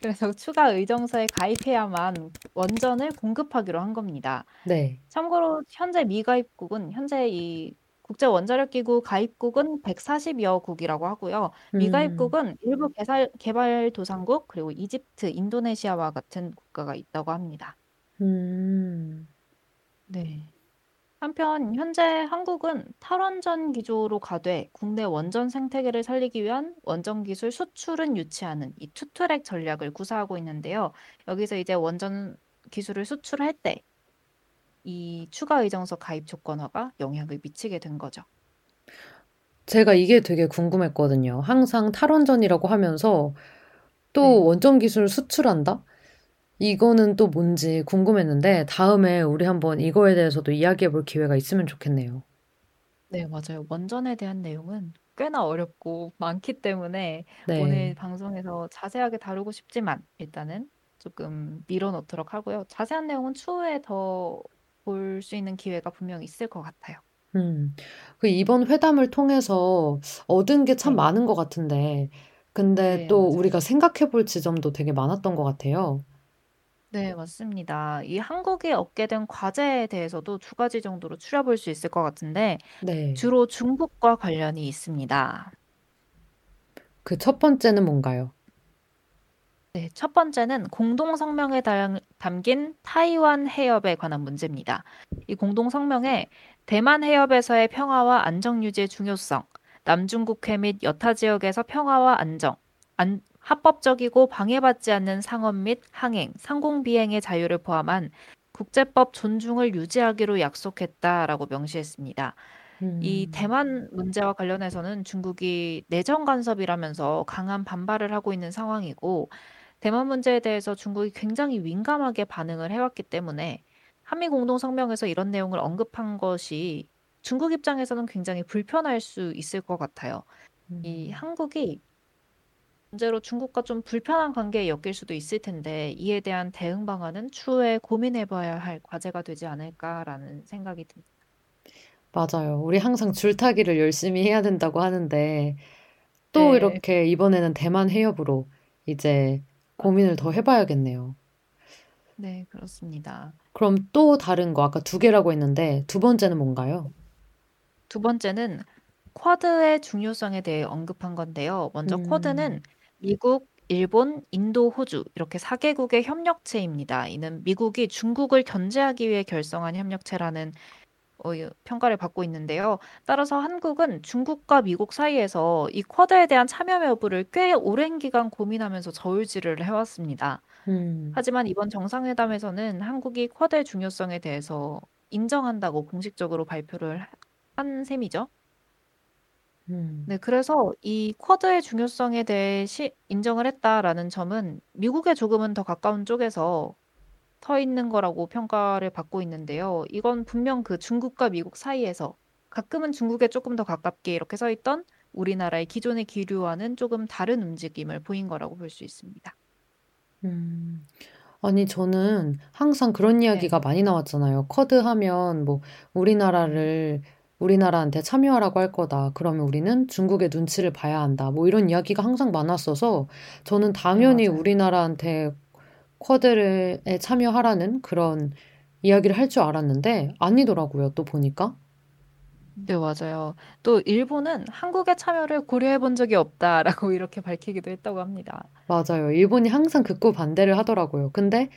그래서 추가 의정서에 가입해야만 원전을 공급하기로 한 겁니다. 네. 참고로 현재 미가입국은 현재 이 국제 원자력 기구 가입국은 140여 국이라고 하고요. 음. 미가입국은 일부 개발 개발 도상국 그리고 이집트, 인도네시아와 같은 국가가 있다고 합니다. 음. 네. 한편 현재 한국은 탈원전 기조로 가되 국내 원전 생태계를 살리기 위한 원전 기술 수출은 유치하는 이 투트랙 전략을 구사하고 있는데요. 여기서 이제 원전 기술을 수출할 때 이 추가 의정서 가입 조건화가 영향을 미치게 된 거죠. 제가 이게 되게 궁금했거든요. 항상 탈원전이라고 하면서 또 네. 원전 기술을 수출한다? 이거는 또 뭔지 궁금했는데 다음에 우리 한번 이거에 대해서도 이야기해 볼 기회가 있으면 좋겠네요. 네, 맞아요. 원전에 대한 내용은 꽤나 어렵고 많기 때문에 오늘 네. 방송에서 자세하게 다루고 싶지만 일단은 조금 밀어놓도록 하고요. 자세한 내용은 추후에 더 볼 수 있는 기회가 분명 있을 것 같아요. 음. 그 이번 회담을 통해서 얻은 게 참 네, 많은 것 같은데, 근데 네, 또 맞아요. 우리가 생각해 볼 지점도 되게 많았던 것 같아요. 네, 맞습니다. 이 한국이 얻게 된 과제에 대해서도 두 가지 정도로 추려볼 수 있을 것 같은데 네. 주로 중국과 관련이 있습니다. 그 첫 번째는 뭔가요? 네, 첫 번째는 공동 성명에 담긴 타이완 해협에 관한 문제입니다. 이 공동 성명에 대만 해협에서의 평화와 안정 유지의 중요성, 남중국해 및 여타 지역에서 평화와 안정, 안, 합법적이고 방해받지 않는 상업 및 항행, 상공 비행의 자유를 포함한 국제법 존중을 유지하기로 약속했다라고 명시했습니다. 이 음. 대만 문제와 관련해서는 중국이 내정 간섭이라면서 강한 반발을 하고 있는 상황이고 대만 문제에 대해서 중국이 굉장히 민감하게 반응을 해왔기 때문에 한미 공동 성명에서 이런 내용을 언급한 것이 중국 입장에서는 굉장히 불편할 수 있을 것 같아요. 이 음. 한국이 문제로 중국과 좀 불편한 관계에 엮일 수도 있을 텐데 이에 대한 대응 방안은 추후에 고민해봐야 할 과제가 되지 않을까라는 생각이 듭니다. 맞아요. 우리 항상 줄타기를 열심히 해야 된다고 하는데 또 네, 이렇게 이번에는 대만 해협으로 이제 고민을 더 해봐야겠네요. 네, 그렇습니다. 그럼 또 다른 거 아까 두 개라고 했는데 두 번째는 뭔가요? 두 번째는 쿼드의 중요성에 대해 언급한 건데요. 먼저 쿼드는 음, 미국, 일본, 인도, 호주 이렇게 4개국의 협력체입니다. 이는 미국이 중국을 견제하기 위해 결성한 협력체라는 어, 이 평가를 받고 있는데요. 따라서 한국은 중국과 미국 사이에서 이 쿼드에 대한 참여 여부를 꽤 오랜 기간 고민하면서 저울질을 해왔습니다. 음, 하지만 이번 정상회담에서는 한국이 쿼드의 중요성에 대해서 인정한다고 공식적으로 발표를 한 셈이죠. 음, 네, 그래서 이 쿼드의 중요성에 대해 시, 인정을 했다라는 점은 미국에 조금은 더 가까운 쪽에서 서 있는 거라고 평가를 받고 있는데요. 이건 분명 그 중국과 미국 사이에서 가끔은 중국에 조금 더 가깝게 이렇게 서 있던 우리나라의 기존의 기류와는 조금 다른 움직임을 보인 거라고 볼 수 있습니다. 음. 아니, 저는 항상 그런 네. 이야기가 많이 나왔잖아요. 쿼드 하면 뭐 음, 우리나라를 우리나라한테 참여하라고 할 거다. 그러면 우리는 중국의 눈치를 봐야 한다. 뭐 이런 이야기가 항상 많았어서 저는 네, 당연히 맞아요. 우리나라한테 쿼드에 참여하라는 그런 이야기를 할 줄 알았는데 아니더라고요. 또 보니까. 네, 맞아요. 또 일본은 한국의 참여를 고려해 본 적이 없다라고 이렇게 밝히기도 했다고 합니다. 맞아요. 일본이 항상 극구 반대를 하더라고요. 근데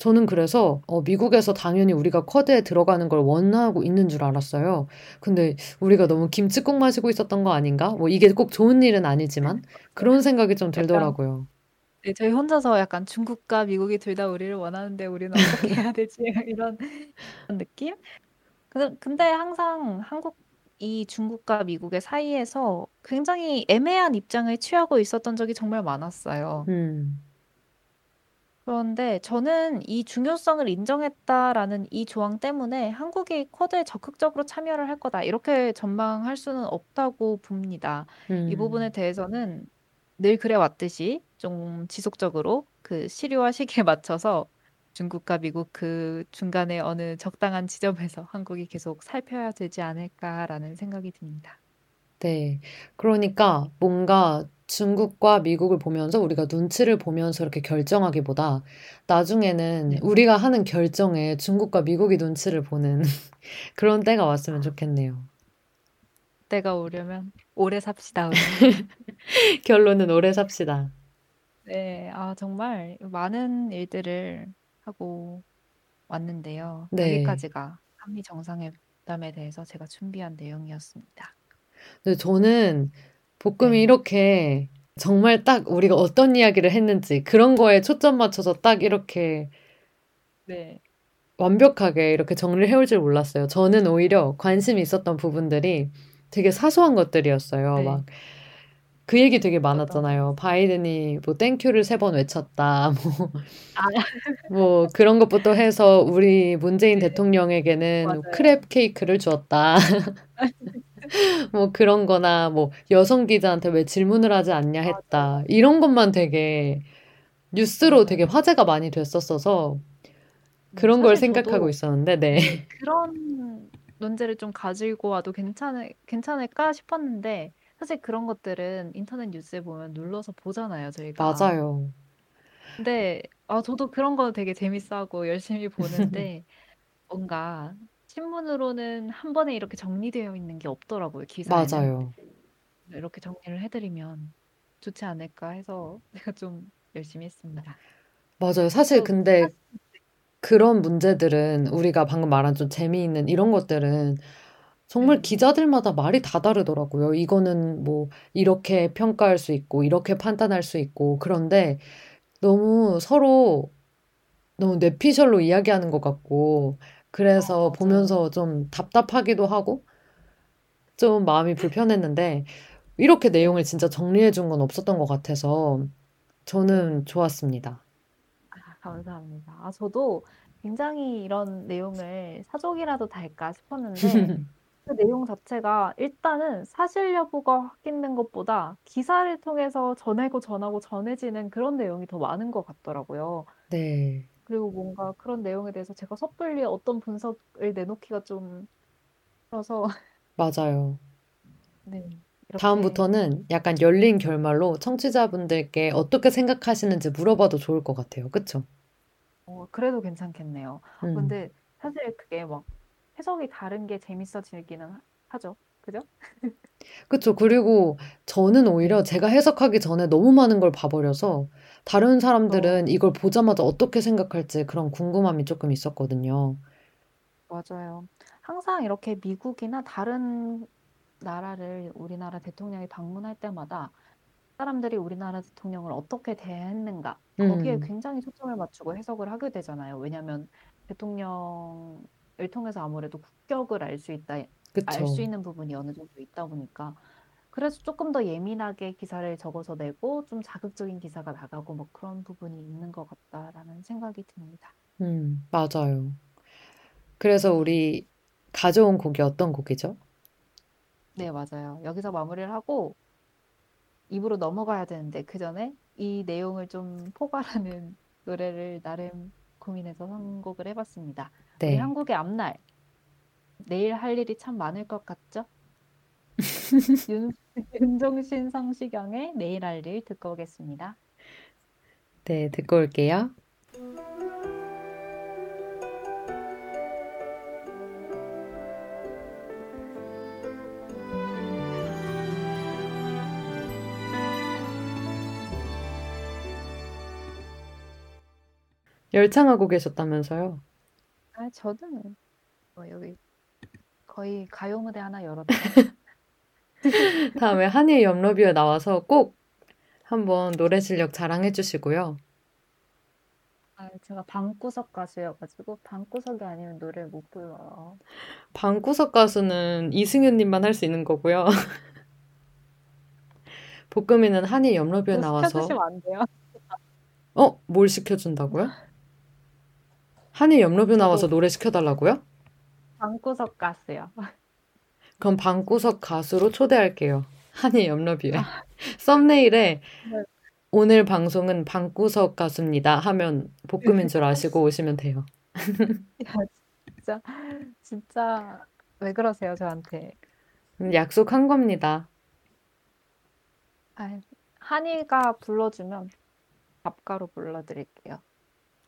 저는 그래서 어, 미국에서 당연히 우리가 쿼드에 들어가는 걸 원하고 있는 줄 알았어요. 근데 우리가 너무 김칫국 마시고 있었던 거 아닌가? 뭐 이게 꼭 좋은 일은 아니지만 그런 생각이 좀 들더라고요. 네, 저희 혼자서 약간 중국과 미국이 둘 다 우리를 원하는데 우리는 어떻게 해야 되지? 이런 느낌? 그- 근데 항상 한국 이 중국과 미국의 사이에서 굉장히 애매한 입장을 취하고 있었던 적이 정말 많았어요. 음, 그런데 저는 이 중요성을 인정했다라는 이 조항 때문에 한국이 쿼드에 적극적으로 참여를 할 거다. 이렇게 전망할 수는 없다고 봅니다. 이 부분에 음, 대해서는 늘 그래 왔듯이 좀 지속적으로 그 시류와 시기에 맞춰서 중국과 미국 그 중간에 어느 적당한 지점에서 한국이 계속 살펴야 되지 않을까라는 생각이 듭니다. 네. 그러니까 뭔가 중국과 미국을 보면서 우리가 눈치를 보면서 이렇게 결정하기보다 나중에는 네. 우리가 하는 결정에 중국과 미국이 눈치를 보는 그런 때가 왔으면 좋겠네요. 때가 오려면 오래 삽시다. 결론은 오래 삽시다. 네, 아, 정말 많은 일들을 하고 왔는데요. 네. 여기까지가 한미 정상회담에 대해서 제가 준비한 내용이었습니다. 근데 저는 볶음이 네, 이렇게 정말 딱 우리가 어떤 이야기를 했는지 그런 거에 초점 맞춰서 딱 이렇게 네, 완벽하게 이렇게 정리를 해올 줄 몰랐어요. 저는 오히려 관심이 있었던 부분들이 되게 사소한 것들이었어요. 네. 막 그 얘기 되게? 많았잖아요. 바이든이 뭐 thank you를 세 번 외쳤다. 뭐, 아, 뭐 그런 것부터 해서 우리 문재인 네, 대통령에게는 맞아요. crab cake를 주었다. 뭐 그런 거나 뭐 여성 기자한테 왜 질문을 하지 않냐 했다. 이런 것만 되게 뉴스로 되게 맞아요. 화제가 많이 됐었어서 네, 그런 걸 생각하고 있었는데, 네. 네, 그런 논제를 좀 가지고 와도 괜찮을, 괜찮을까 싶었는데, 사실 그런 것들은 인터넷 뉴스에 보면 눌러서 보잖아요, 저희가. 맞아요. 근데 아 저도 그런 거 되게 재밌어하고 열심히 보는데 뭔가 신문으로는 한 번에 이렇게 정리되어 있는 게 없더라고요, 기사에는. 맞아요. 이렇게 정리를 해 드리면 좋지 않을까 해서 제가 좀 열심히 했습니다. 맞아요. 사실 또 근데 그런 문제들은 우리가 방금 말한 좀 재미있는 이런 것들은 정말 네. 기자들마다 말이 다 다르더라고요. 이거는 뭐 이렇게 평가할 수 있고 이렇게 판단할 수 있고 그런데 너무 서로 너무 뇌피셜로 이야기하는 것 같고 그래서 어. 보면서 좀 답답하기도 하고 좀 마음이 불편했는데 이렇게 내용을 진짜 정리해 준 건 없었던 것 같아서 저는 좋았습니다. 아, 감사합니다. 아, 저도 굉장히 이런 내용을 사족이라도 달까 싶었는데 그 내용 자체가 일단은 사실 여부가 확인된 것보다 기사를 통해서 전하고 전하고 전해지는 그런 내용이 더 많은 것 같더라고요. 네, 그리고 뭔가 그런 내용에 대해서 제가 섣불리 어떤 분석을 내놓기가 좀 그래서 맞아요. 네, 이렇게 다음부터는 약간 열린 결말로 청취자분들께 어떻게 생각하시는지 물어봐도 좋을 것 같아요. 그쵸? 어, 그래도 괜찮겠네요. 음. 근데 사실 그게 막 해석이 다른 게 재밌어지기는 하- 하죠. 그죠? 그쵸. 그리고 저는 오히려 네. 제가 해석하기 전에 너무 많은 걸 봐버려서 다른 어, 사람들은 이걸 보자마자 어떻게 생각할지 그런 궁금함이 조금 있었거든요. 맞아요. 항상 이렇게 미국이나 다른 나라를 우리나라 대통령이 방문할 때마다 사람들이 우리나라 대통령을 어떻게 대했는가, 거기에 음, 굉장히 초점을 맞추고 해석을 하게 되잖아요. 왜냐하면 대통령을 통해서 아무래도 국격을 알 수 있다, 알 수 그쵸. 있는 부분이 어느 정도 있다 보니까 그래서 조금 더 예민하게 기사를 적어서 내고 좀 자극적인 기사가 나가고 뭐 그런 부분이 있는 것 같다라는 생각이 듭니다. 음, 맞아요. 그래서 우리 가져온 곡이 어떤 곡이죠? 네, 맞아요. 여기서 마무리를 하고 입으로 넘어가야 되는데 그 전에 이 내용을 좀 포괄하는 노래를 나름 고민해서 선곡을 해 봤습니다. 우리 네. 한국의 앞날, 내일 할 일이 참 많을 것 같죠? 윤, 윤종신 성시경의 내일 할 일 듣고 오겠습니다. 네, 듣고 올게요. 열창하고 계셨다면서요? 아, 저는 뭐 여기 거의 가요 무대 하나 열었죠. 다음에 한일 염러뷰에 나와서 꼭 한번 노래 실력 자랑해 주시고요. 아, 제가 방구석 가수여가지고 방구석이 아니면 노래를 못 불러요. 방구석 가수는 이승윤님만 할 수 있는 거고요. 볶음이는 한일 염러뷰에 좀 나와서 시켜주시면 안 돼요? 어? 뭘 시켜준다고요? 한일 염러뷰 나와서 노래 시켜달라고요? 방구석 가수요. 그럼 방구석 가수로 초대할게요. 염러뷰에. 아, 썸네일에 네. 오늘 방송은 방구석 가수입니다 하면 볶음인 줄 아시고 오시면 돼요. 야, 진짜, 진짜, 왜 그러세요, 저한테? 음, 약속한 겁니다. 아, 한이가 불러주면 밥가루 불러드릴게요.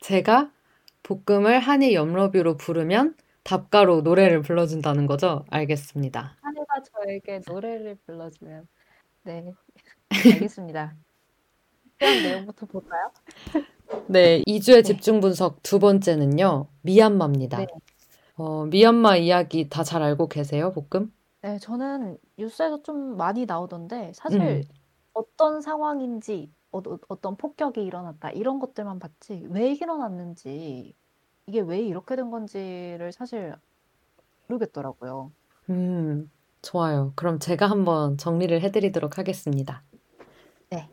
제가 볶음을 한일 염러뷰로 부르면 답가로 노래를 불러준다는 거죠? 알겠습니다. 한이가 저에게 노래를 불러주면, 네, 알겠습니다. 내용부터 볼까요? 네, 2주의 네, 집중 분석 두 번째는요, 네. 미얀마입니다. 어, 미얀마 이야기 다 잘 알고 계세요, 볶음? 네, 저는 뉴스에서 좀 많이 나오던데, 사실 음, 어떤 상황인지, 어, 어, 어떤 폭격이 일어났다, 이런 것들만 봤지, 왜 일어났는지, 이게 왜 이렇게 된 건지를 사실 모르겠더라고요. 음, 좋아요. 그럼 제가 한번 정리를 해드리도록 하겠습니다. 네.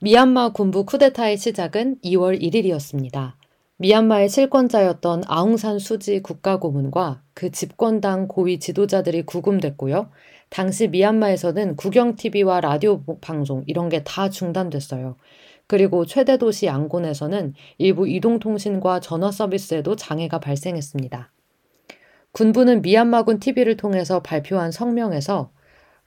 미얀마 군부 쿠데타의 시작은 2월 1일이었습니다. 미얀마의 실권자였던 아웅산 수지 국가고문과 그 집권당 고위 지도자들이 구금됐고요. 당시 미얀마에서는 국영 TV와 라디오 방송 이런 게 다 중단됐어요. 그리고 최대 도시 양곤에서는 일부 이동통신과 전화 서비스에도 장애가 발생했습니다. 군부는 미얀마군 TV를 통해서 발표한 성명에서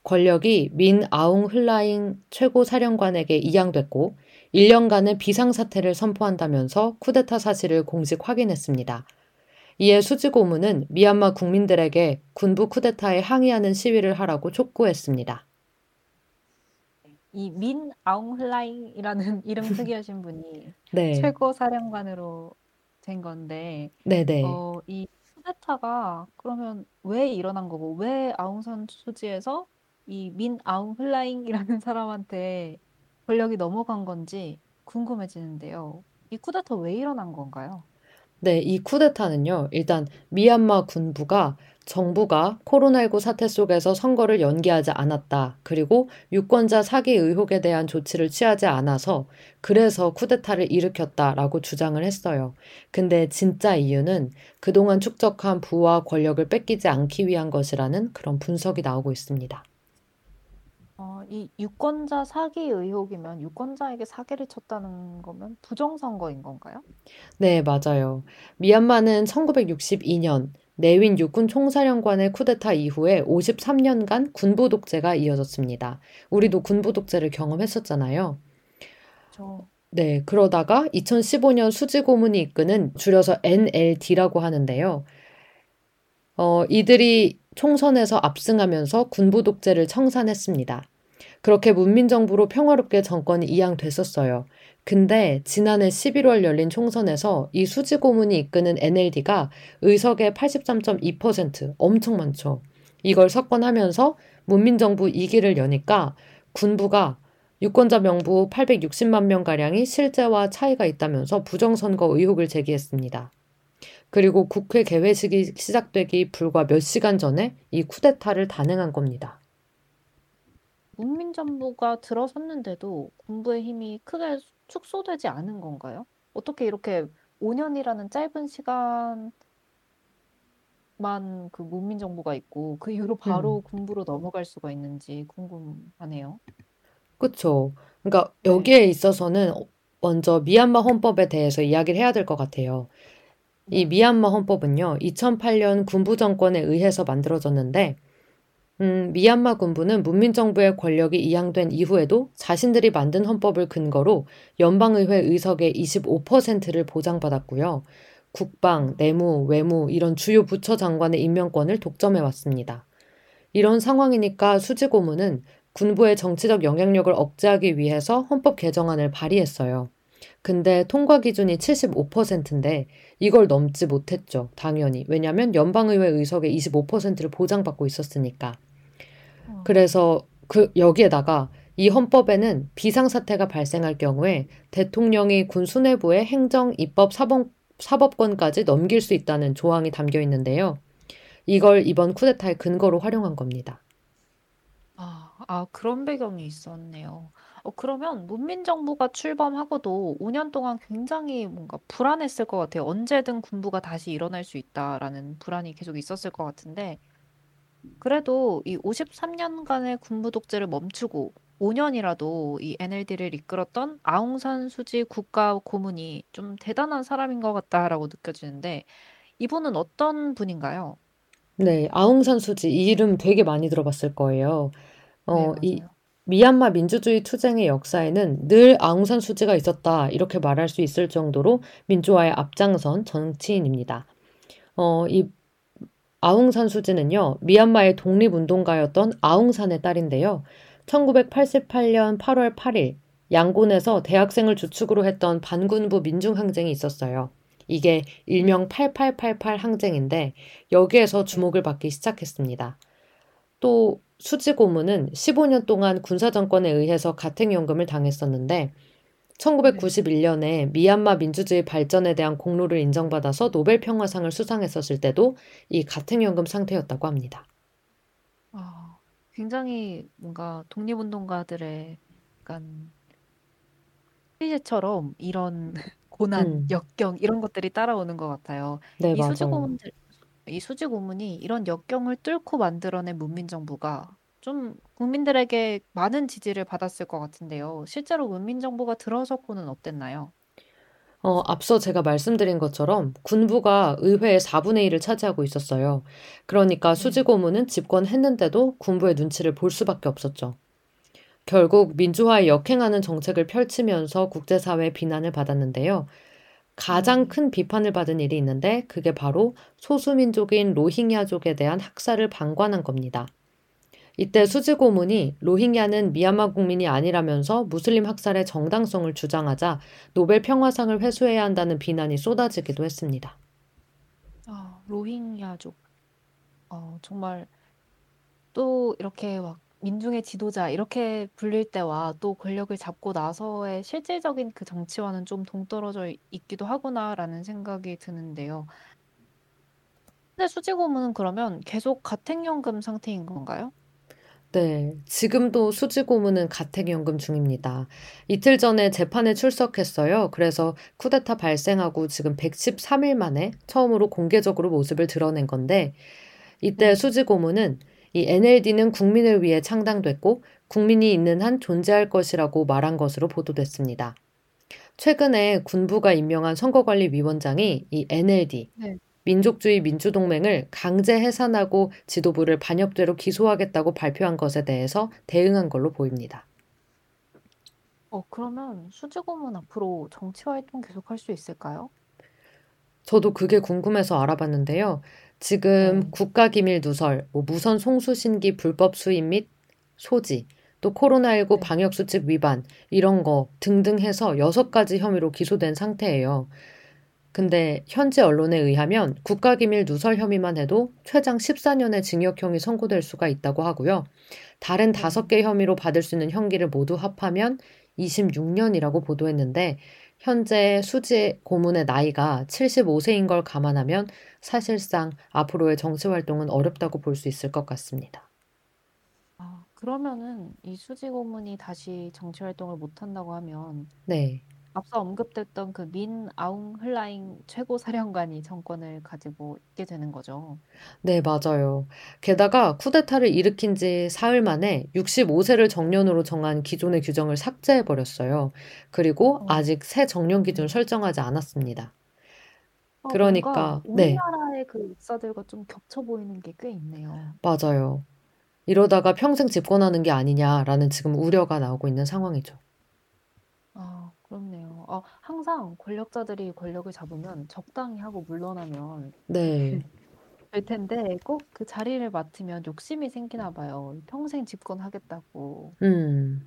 권력이 민 아웅 흘라잉 최고 사령관에게 이양됐고 1년간의 비상사태를 선포한다면서 쿠데타 사실을 공식 확인했습니다. 이에 수지 고문은 미얀마 국민들에게 군부 쿠데타에 항의하는 시위를 하라고 촉구했습니다. 이 민 아웅 흘라잉이라는 이름 특이하신 분이 네, 최고 사령관으로 된 건데, 네네. 어, 이 쿠데타가 그러면 왜 일어난 거고, 왜 아웅산 수지에서 이 민 아웅 흘라잉이라는 사람한테 권력이 넘어간 건지 궁금해지는데요. 이 쿠데타 왜 일어난 건가요? 네, 이 쿠데타는요, 일단 미얀마 군부가 정부가 코로나19 사태 속에서 선거를 연기하지 않았다. 그리고 유권자 사기 의혹에 대한 조치를 취하지 않아서 그래서 쿠데타를 일으켰다라고 주장을 했어요. 근데 진짜 이유는 그동안 축적한 부와 권력을 뺏기지 않기 위한 것이라는 그런 분석이 나오고 있습니다. 어, 이 유권자 사기 의혹이면 유권자에게 사기를 쳤다는 거면 부정선거인 건가요? 네, 맞아요. 미얀마는 1962년 내윈 육군 총사령관의 쿠데타 이후에 53년간 군부 독재가 이어졌습니다. 우리도 군부 독재를 경험했었잖아요. 저, 네, 그러다가 2015년 수지 고문이 이끄는 줄여서 NLD라고 하는데요. 어, 이들이 총선에서 압승하면서 군부 독재를 청산했습니다. 그렇게 문민정부로 평화롭게 정권이 이양됐었어요. 근데 지난해 11월 열린 총선에서 이 수지 고문이 이끄는 NLD가 의석의 83.2% 엄청 많죠. 이걸 석권하면서 문민정부 2기를 여니까 군부가 유권자 명부 860만 명가량이 실제와 차이가 있다면서 부정선거 의혹을 제기했습니다. 그리고 국회 개회식이 시작되기 불과 몇 시간 전에 이 쿠데타를 단행한 겁니다. 문민정부가 들어섰는데도 군부의 힘이 크게 축소되지 않은 건가요? 어떻게 이렇게 5년이라는 짧은 시간만 그 문민 정부가 있고 그 이후로 바로 음. 군부로 넘어갈 수가 있는지 궁금하네요. 그쵸. 그러니까 네. 여기에 있어서는 먼저 미얀마 헌법에 대해서 이야기를 해야 될 것 같아요. 이 네. 미얀마 헌법은요, 2008년 군부 정권에 의해서 만들어졌는데, 음, 미얀마 군부는 문민정부의 권력이 이양된 이후에도 자신들이 만든 헌법을 근거로 연방의회 의석의 25%를 보장받았고요. 국방, 내무, 외무 이런 주요 부처 장관의 임명권을 독점해 왔습니다. 이런 상황이니까 수지고문은 군부의 정치적 영향력을 억제하기 위해서 헌법 개정안을 발의했어요. 근데 통과 기준이 75%인데 이걸 넘지 못했죠. 당연히. 왜냐하면 연방의회 의석의 25%를 보장받고 있었으니까. 어, 그래서 그 여기에다가 이 헌법에는 비상사태가 발생할 경우에 대통령이 군 수뇌부에 행정, 입법, 사법, 사법권까지 넘길 수 있다는 조항이 담겨 있는데요. 이걸 이번 쿠데타의 근거로 활용한 겁니다. 아, 아, 그런 배경이 있었네요. 어, 그러면 문민정부가 출범하고도 5년 동안 굉장히 뭔가 불안했을 것 같아요. 언제든 군부가 다시 일어날 수 있다라는 불안이 계속 있었을 것 같은데, 그래도 이 53년간의 군부 독재를 멈추고 5년이라도 이 NLD를 이끌었던 아웅산 수지 국가 고문이 좀 대단한 사람인 것 같다라고 느껴지는데, 이분은 어떤 분인가요? 네, 아웅산 수지 이 이름 되게 많이 들어봤을 거예요. 네, 어, 이 맞아요. 미얀마 민주주의 투쟁의 역사에는 늘 아웅산 수지가 있었다 이렇게 말할 수 있을 정도로 민주화에 앞장선 정치인입니다. 어, 이 아웅산 수지는요, 미얀마의 독립운동가였던 아웅산의 딸인데요. 1988년 8월 8일, 양곤에서 대학생을 주축으로 했던 반군부 민중항쟁이 있었어요. 이게 일명 8888 항쟁인데, 여기에서 네. 주목을 받기 시작했습니다. 또, 수지 고문은 15년 동안 군사정권에 의해서 가택연금을 당했었는데, 네. 1991년에 미얀마 민주주의 발전에 대한 공로를 인정받아서 노벨 평화상을 수상했었을 때도 이 가택연금 상태였다고 합니다. 아, 굉장히 뭔가 독립운동가들의 약간 시제처럼 이런 고난, 음, 역경 이런 것들이 따라오는 것 같아요. 네, 이 수지 맞아요. 고문들, 이 수지 고문이 이런 역경을 뚫고 만들어낸 문민정부가 좀 국민들에게 많은 지지를 받았을 것 같은데요. 실제로 문민정부가 들어섰고는 어땠나요? 어, 앞서 제가 말씀드린 것처럼 군부가 의회의 4분의 1을 차지하고 있었어요. 그러니까 수지 네. 고문은 집권했는데도 군부의 눈치를 볼 수밖에 없었죠. 결국 민주화에 역행하는 정책을 펼치면서 국제사회의 비난을 받았는데요. 가장 네. 큰 비판을 받은 일이 있는데 그게 바로 소수민족인 로힝야족에 대한 학살을 방관한 겁니다. 이때 수지 고문이 로힝야는 미얀마 국민이 아니라면서 무슬림 학살의 정당성을 주장하자 노벨 평화상을 회수해야 한다는 비난이 쏟아지기도 했습니다. 아, 로힝야족. 어, 정말 또 이렇게 막 민중의 지도자 이렇게 불릴 때와 또 권력을 잡고 나서의 실질적인 그 정치와는 좀 동떨어져 있기도 하구나라는 생각이 드는데요. 근데 수지 고문은 그러면 계속 가택연금 상태인 건가요? 네, 지금도 수지 고문은 가택연금 중입니다. 이틀 전에 재판에 출석했어요. 그래서 쿠데타 발생하고 지금 113일 만에 처음으로 공개적으로 모습을 드러낸 건데, 이때 네. 수지 고문은 이 NLD는 국민을 위해 창당됐고, 국민이 있는 한 존재할 것이라고 말한 것으로 보도됐습니다. 최근에 군부가 임명한 선거관리위원장이 이 NLD, 네. 민족주의 민주동맹을 강제 해산하고 지도부를 반역죄로 기소하겠다고 발표한 것에 대해서 대응한 걸로 보입니다. 어, 그러면 수지 고문 앞으로 정치 활동 계속할 수 있을까요? 저도 그게 궁금해서 알아봤는데요. 지금 네. 국가기밀 누설, 뭐 무선 송수신기 불법 수입 및 소지, 또 코로나19 네. 방역수칙 위반, 이런 거 등등 해서 여섯 가지 혐의로 기소된 상태예요. 근데 현지 언론에 의하면 국가기밀 누설 혐의만 해도 최장 14년의 징역형이 선고될 수가 있다고 하고요. 다른 네. 다섯 개 혐의로 받을 수 있는 형기를 모두 합하면 26년이라고 보도했는데 현재 수지 고문의 나이가 75세인 걸 감안하면 사실상 앞으로의 정치 활동은 어렵다고 볼 수 있을 것 같습니다. 아, 그러면은 이 수지 고문이 다시 정치 활동을 못 한다고 하면 네. 앞서 언급됐던 그 민 아웅 흘라잉 최고 사령관이 정권을 가지고 있게 되는 거죠. 네, 맞아요. 게다가 쿠데타를 일으킨 지 사흘 만에 65세를 정년으로 정한 기존의 규정을 삭제해버렸어요. 그리고 어, 아직 새 정년 기준 네. 설정하지 않았습니다. 어, 그러니까, 네, 우리나라의 그 역사들과 좀 겹쳐 보이는 게 꽤 있네요. 맞아요. 이러다가 평생 집권하는 게 아니냐라는 지금 우려가 나오고 있는 상황이죠. 아, 그렇네요. 아, 항상 권력자들이 권력을 잡으면 적당히 하고 물러나면 네, 될 텐데 꼭 그 자리를 맡으면 욕심이 생기나 봐요. 평생 집권하겠다고 음,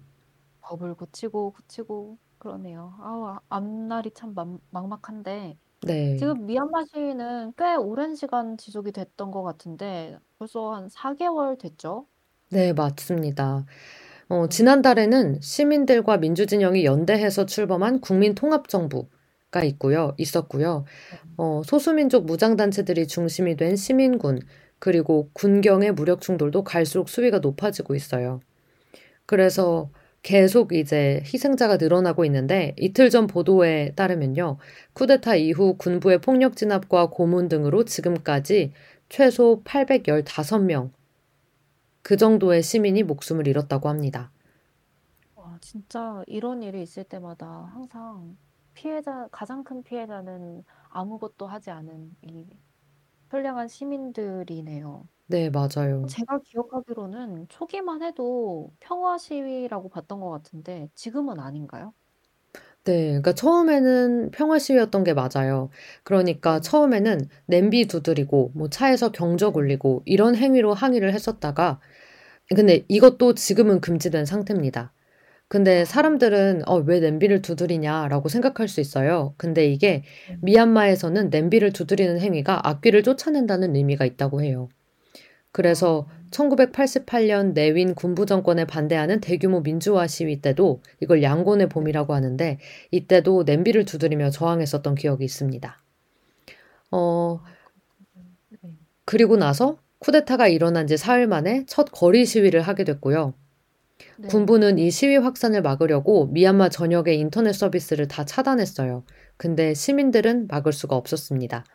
법을 고치고 고치고 그러네요. 아우, 아, 앞날이 참 막, 막막한데 네, 지금 미얀마 시위는 꽤 오랜 시간 지속이 됐던 것 같은데 벌써 한 4개월 됐죠? 네, 맞습니다. 어, 네. 지난달에는 시민들과 민주진영이 연대해서 출범한 국민통합정부가 있고요, 있었고요. 네. 어, 소수민족 무장단체들이 중심이 된 시민군, 그리고 군경의 무력 충돌도 갈수록 수위가 높아지고 있어요. 그래서 계속 이제 희생자가 늘어나고 있는데 이틀 전 보도에 따르면요. 쿠데타 이후 군부의 폭력 진압과 고문 등으로 지금까지 최소 815명 그 정도의 시민이 목숨을 잃었다고 합니다. 와, 진짜 이런 일이 있을 때마다 항상 피해자, 가장 큰 피해자는 아무것도 하지 않은 이 선량한 시민들이네요. 네, 맞아요. 제가 기억하기로는 초기만 해도 평화 시위라고 봤던 것 같은데 지금은 아닌가요? 네, 그러니까 처음에는 평화 시위였던 게 맞아요. 그러니까 네. 처음에는 냄비 두드리고 뭐 차에서 경적 네. 울리고 이런 행위로 항의를 했었다가 근데 이것도 지금은 금지된 상태입니다. 근데 아, 사람들은 어, 왜 냄비를 두드리냐라고 생각할 수 있어요. 근데 이게 네. 미얀마에서는 냄비를 두드리는 행위가 악귀를 쫓아낸다는 의미가 있다고 해요. 아, 그래서 1988년 내윈 군부 정권에 반대하는 대규모 민주화 시위 때도 이걸 양곤의 네. 봄이라고 하는데 이때도 냄비를 두드리며 저항했었던 기억이 있습니다. 어, 아. 네. 그리고 나서 쿠데타가 일어난 지 사흘 만에 첫 거리 시위를 하게 됐고요. 네. 군부는 이 시위 확산을 막으려고 미얀마 전역의 인터넷 서비스를 다 차단했어요. 근데 시민들은 막을 수가 없었습니다.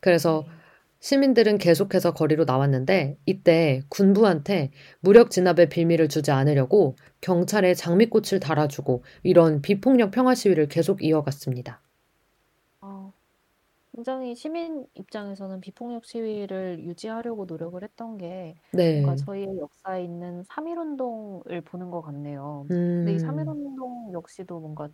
그래서 네. 시민들은 계속해서 거리로 나왔는데 이때 군부한테 무력 진압의 빌미를 주지 않으려고 경찰에 장미꽃을 달아주고 이런 비폭력 평화 시위를 계속 이어갔습니다. 아, 굉장히 시민 입장에서는 비폭력 시위를 유지하려고 노력을 했던 게 뭔가 네. 저희의 역사에 있는 3.1 운동을 보는 것 같네요. 근데 이 음, 3.1운동 역시도 뭔가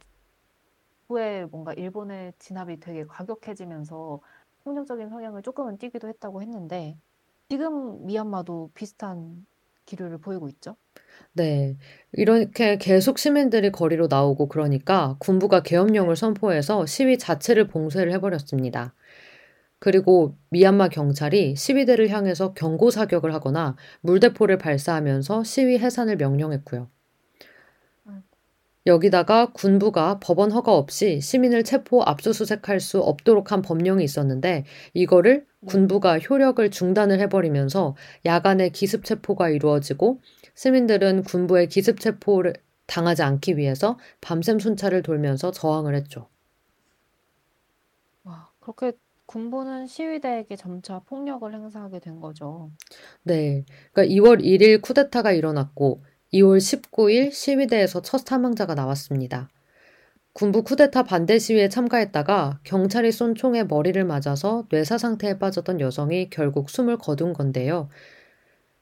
후에 뭔가 일본의 진압이 되게 과격해지면서 폭력적인 성향을 조금은 띠기도 했다고 했는데 지금 미얀마도 비슷한 기류를 보이고 있죠. 네. 이렇게 계속 시민들이 거리로 나오고 그러니까 군부가 계엄령을 선포해서 시위 자체를 봉쇄를 해버렸습니다. 그리고 미얀마 경찰이 시위대를 향해서 경고 사격을 하거나 물대포를 발사하면서 시위 해산을 명령했고요. 여기다가 군부가 법원 허가 없이 시민을 체포 압수수색할 수 없도록 한 법령이 있었는데 이거를 군부가 효력을 중단을 해버리면서 야간에 기습 체포가 이루어지고 시민들은 군부의 기습 체포를 당하지 않기 위해서 밤샘 순찰을 돌면서 저항을 했죠. 와, 그렇게 군부는 시위대에게 점차 폭력을 행사하게 된 거죠. 네. 그러니까 2월 1일 쿠데타가 일어났고 2월 19일 시위대에서 첫 사망자가 나왔습니다. 군부 쿠데타 반대 시위에 참가했다가 경찰이 쏜 총에 머리를 맞아서 뇌사 상태에 빠졌던 여성이 결국 숨을 거둔 건데요.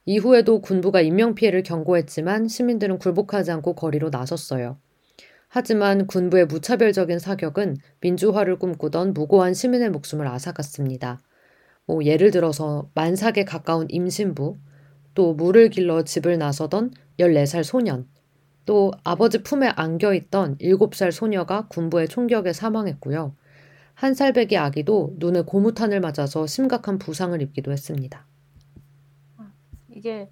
이후에도 군부가 인명피해를 경고했지만 시민들은 굴복하지 않고 거리로 나섰어요. 하지만 군부의 무차별적인 사격은 민주화를 꿈꾸던 무고한 시민의 목숨을 앗아갔습니다. 뭐 예를 들어서 만삭에 가까운 임신부, 또 물을 길러 집을 나서던 14살 소년, 또 아버지 품에 안겨 있던 7살 소녀가 군부의 총격에 사망했고요. 한 살배기 아기도 눈에 고무탄을 맞아서 심각한 부상을 입기도 했습니다. 이게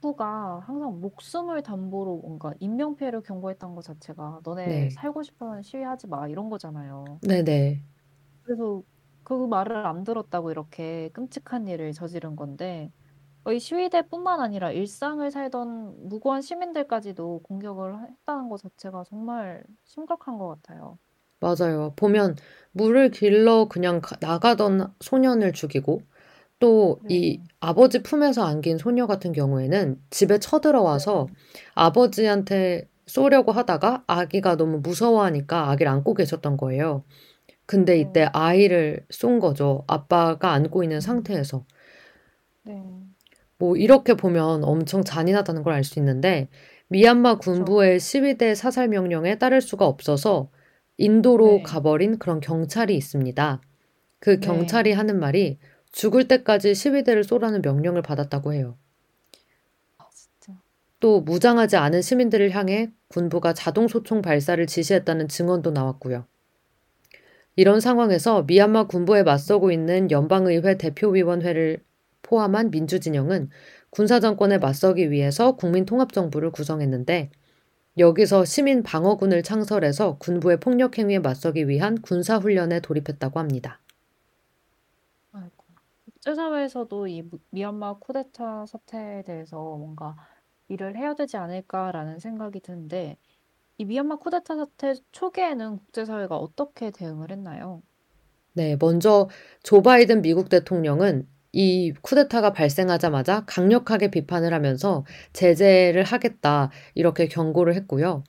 후가 항상 목숨을 담보로 뭔가 인명피해를 경고했던 것 자체가 너네 네. 살고 싶으면 시위하지 마 이런 거잖아요. 네네. 그래서 그 말을 안 들었다고 이렇게 끔찍한 일을 저지른 건데 이 시위대뿐만 아니라 일상을 살던 무고한 시민들까지도 공격을 했다는 것 자체가 정말 심각한 것 같아요. 맞아요. 보면 물을 길러 그냥 나가던 소년을 죽이고 또이 네. 아버지 품에서 안긴 소녀 같은 경우에는 집에 쳐들어와서 네. 아버지한테 쏘려고 하다가 아기가 너무 무서워하니까 아기를 안고 계셨던 거예요. 근데 이때 네. 아이를 쏜 거죠. 아빠가 안고 있는 상태에서. 네. 뭐 이렇게 보면 엄청 잔인하다는 걸 알 수 있는데 미얀마 군부의 시위대 사살 명령에 따를 수가 없어서 인도로 네. 가버린 그런 경찰이 있습니다. 그 네. 경찰이 네. 하는 말이 죽을 때까지 시위대를 쏘라는 명령을 받았다고 해요. 아, 또 무장하지 않은 시민들을 향해 군부가 자동 소총 발사를 지시했다는 증언도 나왔고요. 이런 상황에서 미얀마 군부에 맞서고 있는 연방의회 대표위원회를 포함한 민주진영은 군사정권에 맞서기 위해서 국민통합정부를 구성했는데 여기서 시민 방어군을 창설해서 군부의 폭력 행위에 맞서기 위한 군사 훈련에 돌입했다고 합니다. 국제사회에서도 이 미얀마 쿠데타 사태에 대해서 뭔가 일을 해야 되지 않을까라는 생각이 드는데 이 미얀마 쿠데타 사태 초기에는 국제사회가 어떻게 대응을 했나요? 네, 먼저 조 바이든 미국 대통령은 이 쿠데타가 발생하자마자 강력하게 비판을 하면서 제재를 하겠다 이렇게 경고를 했고요.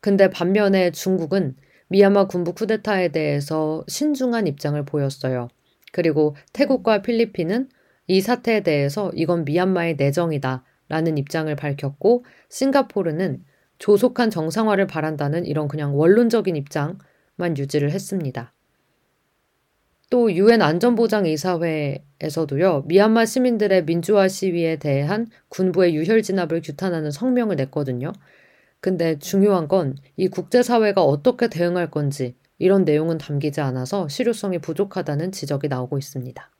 근데 반면에 중국은 미얀마 군부 쿠데타에 대해서 신중한 입장을 보였어요. 그리고 태국과 필리핀은 이 사태에 대해서 이건 미얀마의 내정이다 라는 입장을 밝혔고 싱가포르는 조속한 정상화를 바란다는 이런 그냥 원론적인 입장만 유지를 했습니다. 또 유엔 안전보장이사회에서도요, 미얀마 시민들의 민주화 시위에 대한 군부의 유혈 진압을 규탄하는 성명을 냈거든요. 근데 중요한 건 이 국제사회가 어떻게 대응할 건지 이런 내용은 담기지 않아서 실효성이 부족하다는 지적이 나오고 있습니다.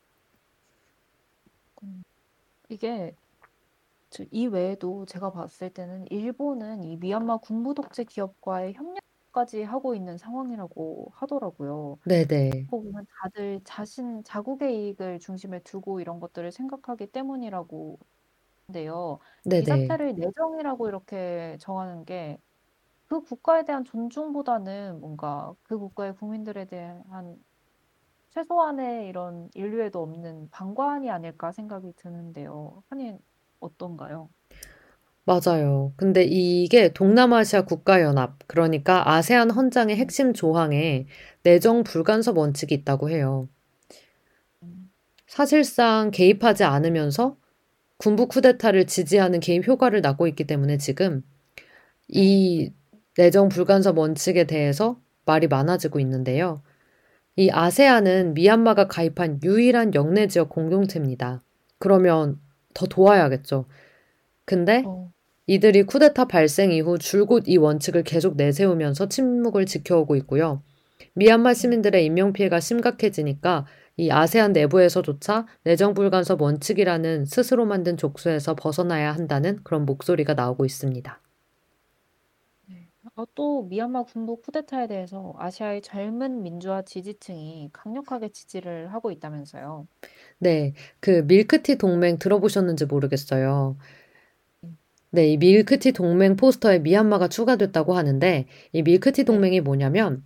이게 이 외에도 제가 봤을 때는 일본은 이 미얀마 군부 독재 기업과의 협력 까지 하고 있는 상황이라고 하더라고요. 네네. 보면 다들 자신 자국의 이익을 중심에 두고 이런 것들을 생각하기 때문이라고 한데요. 이 사태를 내정이라고 이렇게 정하는 게 그 국가에 대한 존중보다는 뭔가 그 국가의 국민들에 대한 최소한의 이런 인류에도 없는 방관이 아닐까 생각이 드는데요. 한인 어떤가요? 맞아요. 근데 이게 동남아시아 국가연합, 그러니까 아세안 헌장의 핵심 조항에 내정 불간섭 원칙이 있다고 해요. 사실상 개입하지 않으면서 군부 쿠데타를 지지하는 개입 효과를 나고 있기 때문에 지금 이 내정 불간섭 원칙에 대해서 말이 많아지고 있는데요. 이 아세안은 미얀마가 가입한 유일한 영내 지역 공동체입니다. 그러면 더 도와야겠죠. 근데 어, 이들이 쿠데타 발생 이후 줄곧 이 원칙을 계속 내세우면서 침묵을 지켜오고 있고요. 미얀마 네. 시민들의 인명 피해가 심각해지니까 이 아세안 내부에서조차 내정 불간섭 원칙이라는 스스로 만든 족수에서 벗어나야 한다는 그런 목소리가 나오고 있습니다. 네. 어, 또 미얀마 군부 쿠데타에 대해서 아시아의 젊은 민주화 지지층이 강력하게 지지를 하고 있다면서요. 네, 그 밀크티 동맹 들어보셨는지 모르겠어요. 음. 네, 이 밀크티 동맹 포스터에 미얀마가 추가됐다고 하는데 이 밀크티 네. 동맹이 뭐냐면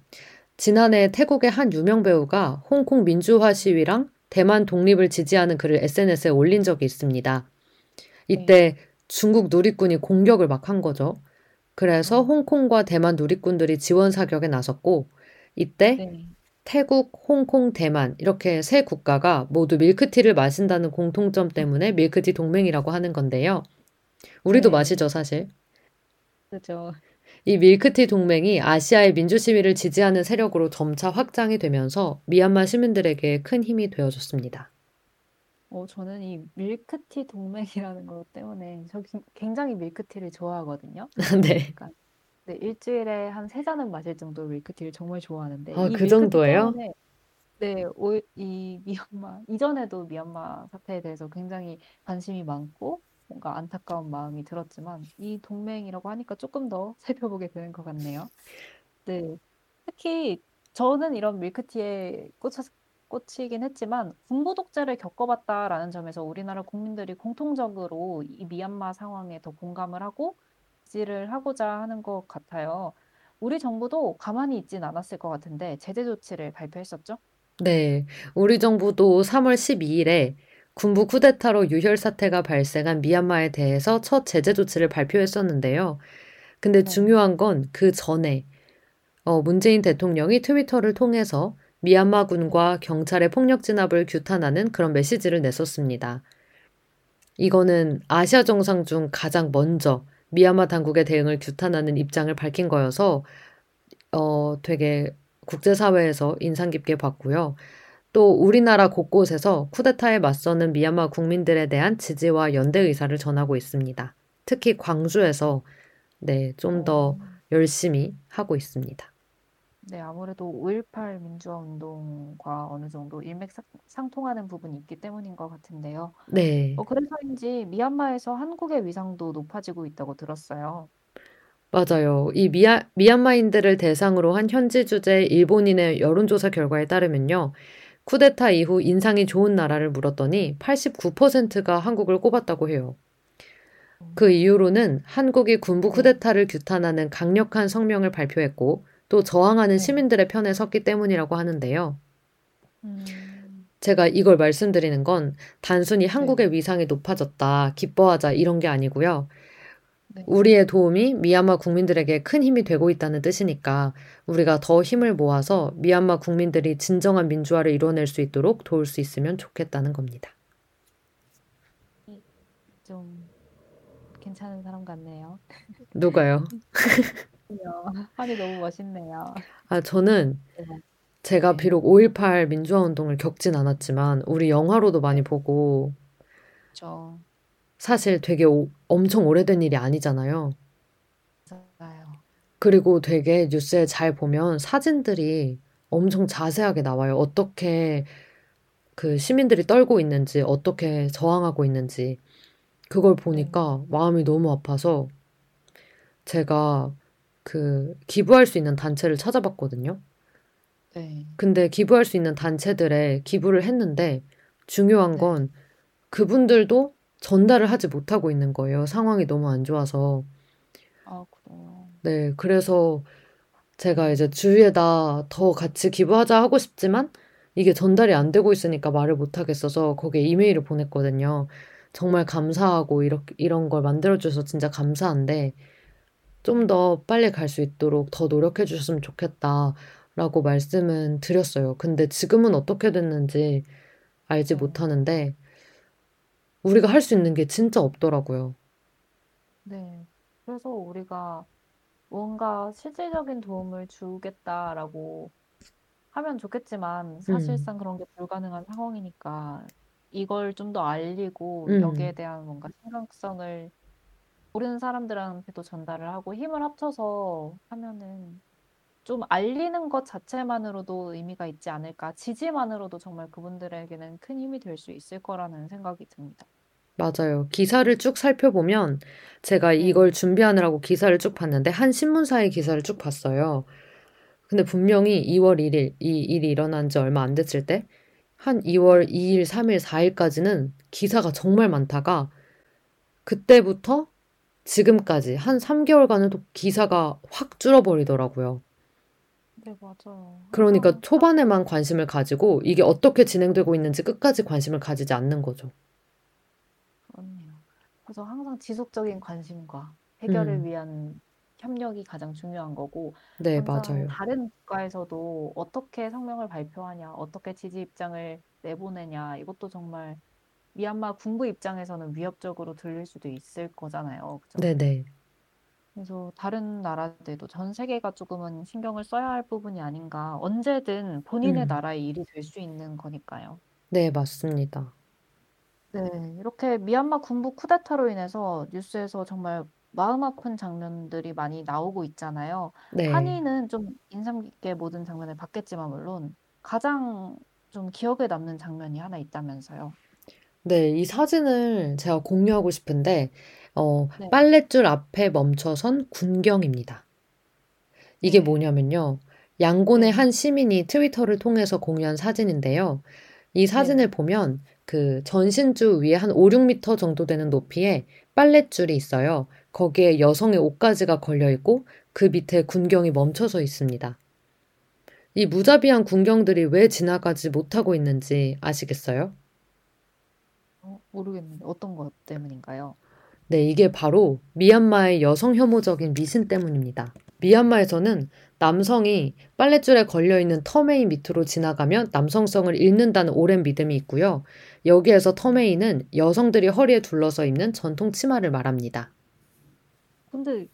지난해 태국의 한 유명 배우가 홍콩 민주화 시위랑 대만 독립을 지지하는 글을 SNS에 올린 적이 있습니다. 이때 중국 누리꾼이 공격을 막 한 거죠. 그래서 어. 홍콩과 대만 누리꾼들이 지원 사격에 나섰고 이때 네. 태국, 홍콩, 대만 이렇게 세 국가가 모두 밀크티를 마신다는 공통점 때문에 밀크티 동맹이라고 하는 건데요. 우리도 네. 마시죠, 사실. 그죠. 이 밀크티 동맹이 아시아의 민주 시위를 지지하는 세력으로 점차 확장이 되면서 미얀마 시민들에게 큰 힘이 되어줬습니다. 어, 저는 이 밀크티 동맹이라는 것 때문에 저 기- 굉장히 밀크티를 좋아하거든요. 네. 그러니까 네, 일주일에 한 세 잔은 마실 정도로 밀크티를 정말 좋아하는데 아, 이그 정도예요? 때문에 네, 오, 이 미얀마 이전에도 미얀마 사태에 대해서 굉장히 관심이 많고 뭔가 안타까운 마음이 들었지만 이 동맹이라고 하니까 조금 더 살펴보게 되는 것 같네요. 네, 특히 저는 이런 밀크티에 꽂혀, 꽂히긴 했지만 군부 독재를 겪어봤다라는 점에서 우리나라 국민들이 공통적으로 이 미얀마 상황에 더 공감을 하고 지지를 하고자 하는 것 같아요. 우리 정부도 가만히 있진 않았을 것 같은데 제재 조치를 발표했었죠? 네. 우리 정부도 3월 12일에 군부 쿠데타로 유혈 사태가 발생한 미얀마에 대해서 첫 제재 조치를 발표했었는데요. 근데 네. 중요한 건 그 전에 어, 문재인 대통령이 트위터를 통해서 미얀마 군과 경찰의 폭력 진압을 규탄하는 그런 메시지를 냈었습니다. 이거는 아시아 정상 중 가장 먼저 미얀마 당국의 대응을 규탄하는 입장을 밝힌 거여서 어, 되게 국제사회에서 인상 깊게 봤고요. 또 우리나라 곳곳에서 쿠데타에 맞서는 미얀마 국민들에 대한 지지와 연대 의사를 전하고 있습니다. 특히 광주에서 네, 좀더 어, 열심히 하고 있습니다. 네, 아무래도 5.18 민주화 운동과 어느 정도 일맥상통하는 부분이 있기 때문인 것 같은데요. 네, 어, 그래서인지 미얀마에서 한국의 위상도 높아지고 있다고 들었어요. 맞아요. 이 미얀, 미얀마인들을 대상으로 한 현지 주재 일본인의 여론조사 결과에 따르면요. 쿠데타 이후 인상이 좋은 나라를 물었더니 89%가 한국을 꼽았다고 해요. 그 이후로는 한국이 군부 쿠데타를 규탄하는 강력한 성명을 발표했고 또 저항하는 네. 시민들의 편에 섰기 때문이라고 하는데요. 음, 제가 이걸 말씀드리는 건 단순히 한국의 위상이 높아졌다, 기뻐하자 이런 게 아니고요. 네. 우리의 도움이 미얀마 국민들에게 큰 힘이 되고 있다는 뜻이니까 우리가 더 힘을 모아서 미얀마 국민들이 진정한 민주화를 이뤄낼 수 있도록 도울 수 있으면 좋겠다는 겁니다. 좀 괜찮은 사람 같네요. 누가요? 한이 너무 멋있네요. 아, 저는 제가 네. 비록 5.18 민주화 운동을 겪진 않았지만 우리 영화로도 많이 보고 저 사실 되게 오- 엄청 오래된 일이 아니잖아요. 맞아요. 그리고 되게 뉴스에 잘 보면 사진들이 엄청 자세하게 나와요. 어떻게 그 시민들이 떨고 있는지, 어떻게 저항하고 있는지. 그걸 보니까 마음이 너무 아파서 제가 그 기부할 수 있는 단체를 찾아봤거든요. 네. 근데 기부할 수 있는 단체들에 기부를 했는데 중요한 네. 건 그분들도 전달을 하지 못하고 있는 거예요. 상황이 너무 안 좋아서. 아, 그래요. 네, 그래서 제가 이제 주위에다 더 같이 기부하자 하고 싶지만 이게 전달이 안 되고 있으니까 말을 못 하겠어서 거기에 이메일을 보냈거든요. 정말 감사하고 이렇게 이런 걸 만들어 주셔서 진짜 감사한데 좀 더 빨리 갈 수 있도록 더 노력해 주셨으면 좋겠다라고 말씀은 드렸어요. 근데 지금은 어떻게 됐는지 알지 네. 못하는데 우리가 할 수 있는 게 진짜 없더라고요. 네. 그래서 우리가 뭔가 실질적인 도움을 주겠다라고 하면 좋겠지만 사실상 그런 게 불가능한 상황이니까 이걸 좀 더 알리고 음. 여기에 대한 뭔가 심각성을 모르는 사람들한테도 전달을 하고 힘을 합쳐서 하면은 좀 알리는 것 자체만으로도 의미가 있지 않을까. 지지만으로도 정말 그분들에게는 큰 힘이 될 수 있을 거라는 생각이 듭니다. 맞아요. 기사를 쭉 살펴보면 제가 네. 이걸 준비하느라고 기사를 쭉 봤는데 한 신문사의 기사를 쭉 봤어요. 근데 분명히 2월 1일 이 일이 일어난 지 얼마 안 됐을 때 한 2월 2일, 3일, 4일까지는 기사가 정말 많다가 그때부터 지금까지 한 3개월간은 또 기사가 확 줄어버리더라고요. 네, 맞아요. 그러니까 초반에만 관심을 가지고 이게 어떻게 진행되고 있는지 끝까지 관심을 가지지 않는 거죠. 그래서 항상 지속적인 관심과 해결을 음, 위한 협력이 가장 중요한 거고, 네, 맞아요. 다른 국가에서도 어떻게 성명을 발표하냐, 어떻게 지지 입장을 내보내냐, 이것도 정말 미얀마 군부 입장에서는 위협적으로 들릴 수도 있을 거잖아요. 그죠? 네네. 그래서 다른 나라들도 전 세계가 조금은 신경을 써야 할 부분이 아닌가. 언제든 본인의 음, 나라의 일이 될 수 있는 거니까요. 네, 맞습니다. 네, 이렇게 미얀마 군부 쿠데타로 인해서 뉴스에서 정말 마음 아픈 장면들이 많이 나오고 있잖아요. 네. 한이는 좀 인상 깊게 모든 장면을 봤겠지만 물론 가장 좀 기억에 남는 장면이 하나 있다면서요. 네, 이 사진을 제가 공유하고 싶은데, 어, 네, 빨랫줄 앞에 멈춰선 군경입니다. 이게 네, 뭐냐면요. 양곤의 네, 한 시민이 트위터를 통해서 공유한 사진인데요. 이 네. 사진을 보면 그 전신주 위에 한 5, 6미터 정도 되는 높이에 빨랫줄이 있어요. 거기에 여성의 옷가지가 걸려 있고 그 밑에 군경이 멈춰서 있습니다. 이 무자비한 군경들이 왜 지나가지 못하고 있는지 아시겠어요? 어, 모르겠는데 어떤 것 때문인가요? 네, 이게 바로 미얀마의 여성 혐오적인 미신 때문입니다. 미얀마에서는 남성이 빨랫줄에 걸려있는 터메인 밑으로 지나가면 남성성을 잃는다는 오랜 믿음이 있고요. 여기에서 터메인은 여성들이 허리에 둘러서 입는 전통 치마를 말합니다. 근데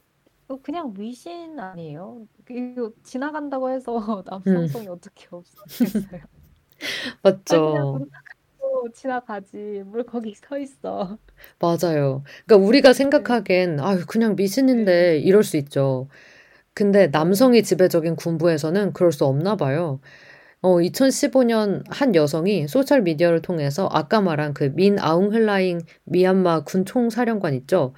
그냥 미신 아니에요? 이거 지나간다고 해서 음, 남성성이 어떻게 없어지겠어요? 맞죠. 지나가지. 뭘 거기 서 있어. 맞아요. 그러니까 우리가 네. 생각하기엔, 아유, 그냥 네. 미신인데, 이럴 수 있죠. 근데 네. 남성이 지배적인 군부에서는 그럴 수 없나 봐요. 어, 2015년 한 여성이 소셜미디어를 통해서 아까 말한 그 민 아웅 hlaing 미얀마 군 총사령관 있죠?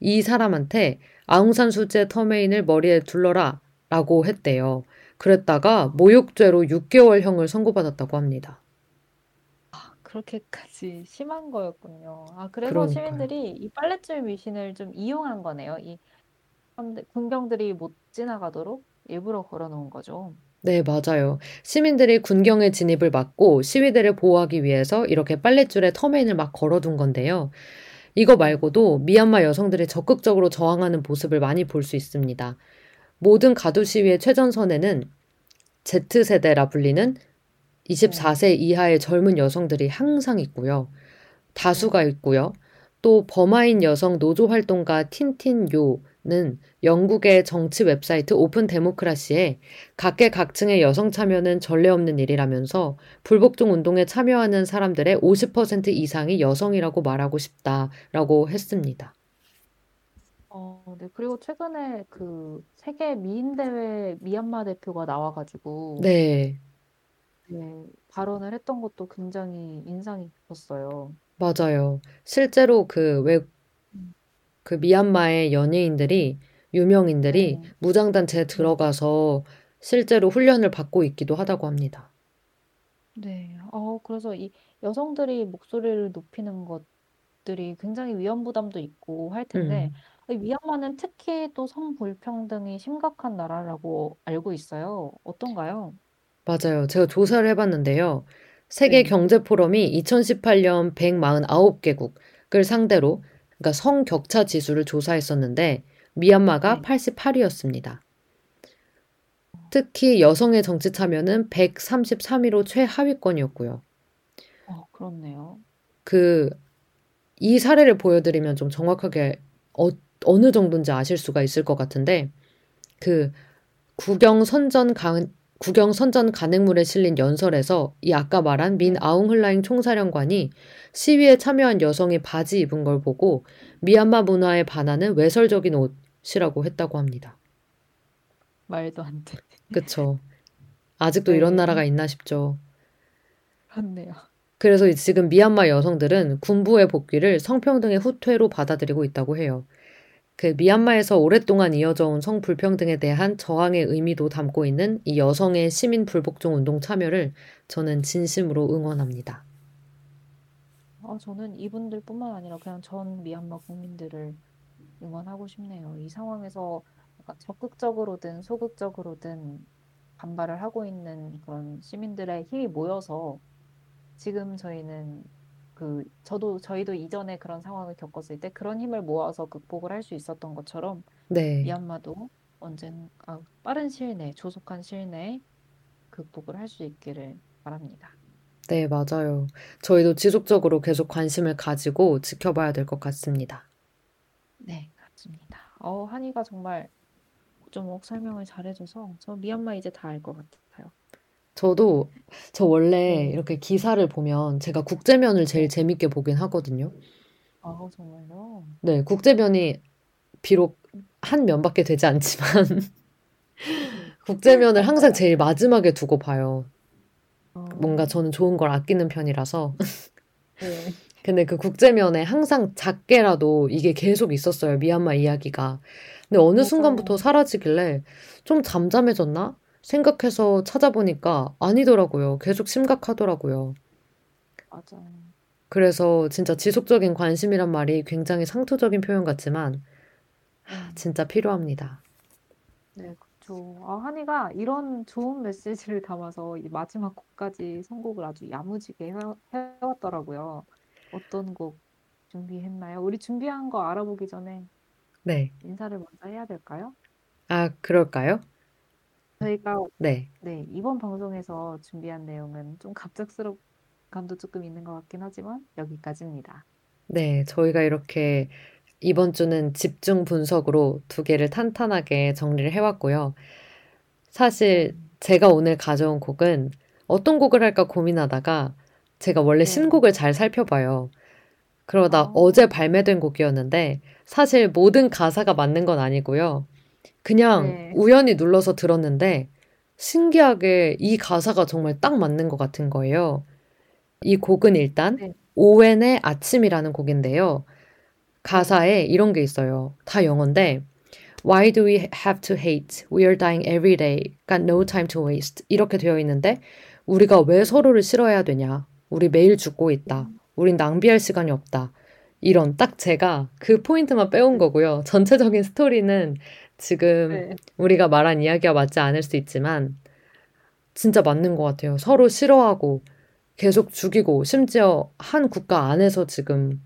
이 사람한테 아웅산 수재 터메인을 머리에 둘러라 라고 했대요. 그랬다가 모욕죄로 6개월형을 선고받았다고 합니다. 그렇게까지 심한 거였군요. 아, 그래서 그러니까요. 시민들이 이 빨랫줄 미신을 좀 이용한 거네요. 이 군병들이 못 지나가도록 일부러 걸어놓은 거죠. 네, 맞아요. 시민들이 군경의 진입을 막고 시위대를 보호하기 위해서 이렇게 빨랫줄에 터메인을 막 걸어둔 건데요. 이거 네. 말고도 미얀마 여성들이 적극적으로 저항하는 모습을 많이 볼 수 있습니다. 모든 가두 시위의 최전선에는 Z세대라 불리는 네. 24세 이하의 젊은 여성들이 항상 있고요. 다수가 네. 있고요. 또 버마인 여성 노조 활동가 틴틴요 는 영국의 정치 웹사이트 오픈 데모크라시에 각계각층의 여성 참여는 전례 없는 일이라면서 불복종 운동에 참여하는 사람들의 50% 이상이 여성이라고 말하고 싶다라고 했습니다. 어, 네. 그리고 최근에 그 세계 미인 대회 미얀마 대표가 나와가지고 네, 네, 발언을 했던 것도 굉장히 인상이 깊었어요. 맞아요. 실제로 그 외, 음. 그 미얀마의 연예인들이, 유명인들이 네. 무장단체에 네. 들어가서 실제로 훈련을 받고 있기도 하다고 합니다. 네. 어, 그래서 이 여성들이 목소리를 높이는 것들이 굉장히 위험 부담도 있고 할 텐데, 음, 이 미얀마는 특히 또 성불평등이 심각한 나라라고 알고 있어요. 어떤가요? 맞아요. 제가 조사를 해봤는데요. 세계 네. 경제 포럼이 2018년 149개국을 상대로, 그러니까 성 격차 지수를 조사했었는데, 미얀마가 네. 88위였습니다. 특히 여성의 정치 참여는 133위로 최하위권이었고요. 어, 그렇네요. 그, 이 사례를 보여드리면 좀 정확하게 어, 어느 정도인지 아실 수가 있을 것 같은데, 그, 국영 선전 국영 선전 간행물에 실린 연설에서 이 아까 말한 민 아웅흘라잉 총사령관이 시위에 참여한 여성이 바지 입은 걸 보고 미얀마 문화에 반하는 외설적인 옷이라고 했다고 합니다. 말도 안 돼. 그쵸. 아직도 네. 이런 나라가 있나 싶죠. 그렇네요. 그래서 지금 미얀마 여성들은 군부의 복귀를 성평등의 후퇴로 받아들이고 있다고 해요. 그 미얀마에서 오랫동안 이어져 온 성불평등에 대한 저항의 의미도 담고 있는 이 여성의 시민 불복종 운동 참여를 저는 진심으로 응원합니다. 어, 저는 이분들뿐만 아니라 그냥 전 미얀마 국민들을 응원하고 싶네요. 이 상황에서 적극적으로든 소극적으로든 반발을 하고 있는 그런 시민들의 힘이 모여서 지금 저희는 그 저도 저희도 이전에 그런 상황을 겪었을 때 그런 힘을 모아서 극복을 할 수 있었던 것처럼 네, 미얀마도 언젠 아, 빠른 시일 내에 조속한 시일 내에 극복을 할 수 있기를 바랍니다. 네, 맞아요. 저희도 지속적으로 계속 관심을 가지고 지켜봐야 될 것 같습니다. 네, 맞습니다. 어, 한이가 정말 조목 설명을 잘해줘서 저 미얀마 이제 다 알 것 같아요. 저도 저 원래 네, 이렇게 기사를 보면 제가 국제면을 제일 네. 재밌게 보긴 하거든요. 아, 정말요? 네, 국제면이 비록 한 면밖에 되지 않지만 국제면을 항상 제일 마지막에 두고 봐요. 뭔가 어, 저는 좋은 걸 아끼는 편이라서. 네. 근데 그 국제면에 항상 작게라도 이게 계속 있었어요. 미얀마 이야기가. 근데 어느 순간부터 맞아요. 사라지길래 좀 잠잠해졌나? 생각해서 찾아보니까 아니더라고요. 계속 심각하더라고요. 맞아요. 그래서 진짜 지속적인 관심이란 말이 굉장히 상투적인 표현 같지만 음, 진짜 필요합니다. 네, 그렇죠. 아, 한이가 이런 좋은 메시지를 담아서 이 마지막 곡까지 선곡을 아주 야무지게 해, 해왔더라고요. 어떤 곡 준비했나요? 우리 준비한 거 알아보기 전에 네. 인사를 먼저 해야 될까요? 아, 그럴까요? 저희가 네. 네, 이번 방송에서 준비한 내용은 좀 갑작스러운 감도 조금 있는 것 같긴 하지만 여기까지입니다. 네. 저희가 이렇게 이번 주는 집중 분석으로 두 개를 탄탄하게 정리를 해왔고요. 사실 음, 제가 오늘 가져온 곡은 어떤 곡을 할까 고민하다가 제가 원래 네. 신곡을 잘 살펴봐요. 그러다 아, 어제 발매된 곡이었는데 사실 모든 가사가 맞는 건 아니고요. 그냥 네. 우연히 눌러서 들었는데 신기하게 이 가사가 정말 딱 맞는 것 같은 거예요. 이 곡은 일단 네. 오웬의 아침이라는 곡인데요. 네. 가사에 이런 게 있어요. 다 영어인데 Why do we have to hate? We are dying every day. Got no time to waste. 이렇게 되어 있는데 우리가 왜 서로를 싫어해야 되냐? 우리 매일 죽고 있다. 음, 우린 낭비할 시간이 없다. 이런 딱 제가 그 포인트만 빼온 네. 거고요. 전체적인 스토리는 지금 네. 우리가 말한 이야기와 맞지 않을 수 있지만 진짜 맞는 것 같아요. 서로 싫어하고 계속 죽이고 심지어 한 국가 안에서 지금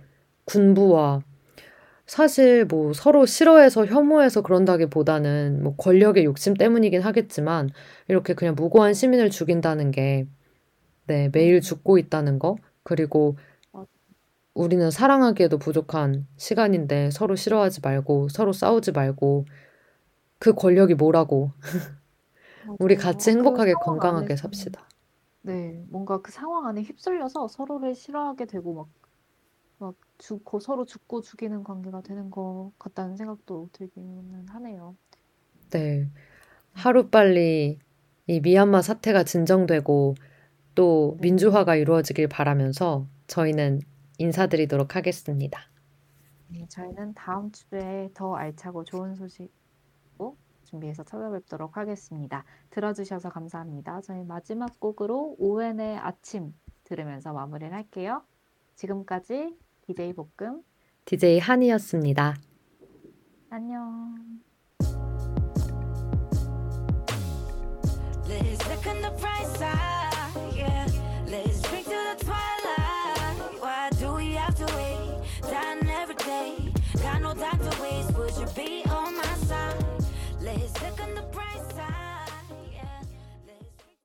군부와 사실 뭐 서로 싫어해서 혐오해서 그런다기보다는 뭐 권력의 욕심 때문이긴 하겠지만 이렇게 그냥 무고한 시민을 죽인다는 게 네, 매일 음, 죽고 있다는 거 그리고 맞- 우리는 사랑하기에도 부족한 시간인데 서로 싫어하지 말고 서로 싸우지 말고 그 권력이 뭐라고 우리. 같이 그 행복하게 상황 건강하게 삽시다. 네, 뭔가 그 상황 안에 휩쓸려서 서로를 싫어하게 되고 막, 막 죽고 서로 죽고 죽이는 관계가 되는 것 같다는 생각도 들기는 하네요. 네. 음, 하루빨리 이 미얀마 사태가 진정되고 또 네. 민주화가 이루어지길 바라면서 저희는 인사드리도록 하겠습니다. 네, 저희는 다음 주에 더 알차고 좋은 소식 준비해서 찾아뵙도록 하겠습니다. 들어주셔서 감사합니다. 저희 마지막 곡으로 오웬의 아침 들으면서 마무리를 할게요. 지금까지 DJ 볶음 DJ 한이었습니다. 안녕. Let's look on the bright side, yeah. Let's drink to the twilight. Why do we have to wait? Dying every day. Got no time to waste. Would you be on my side?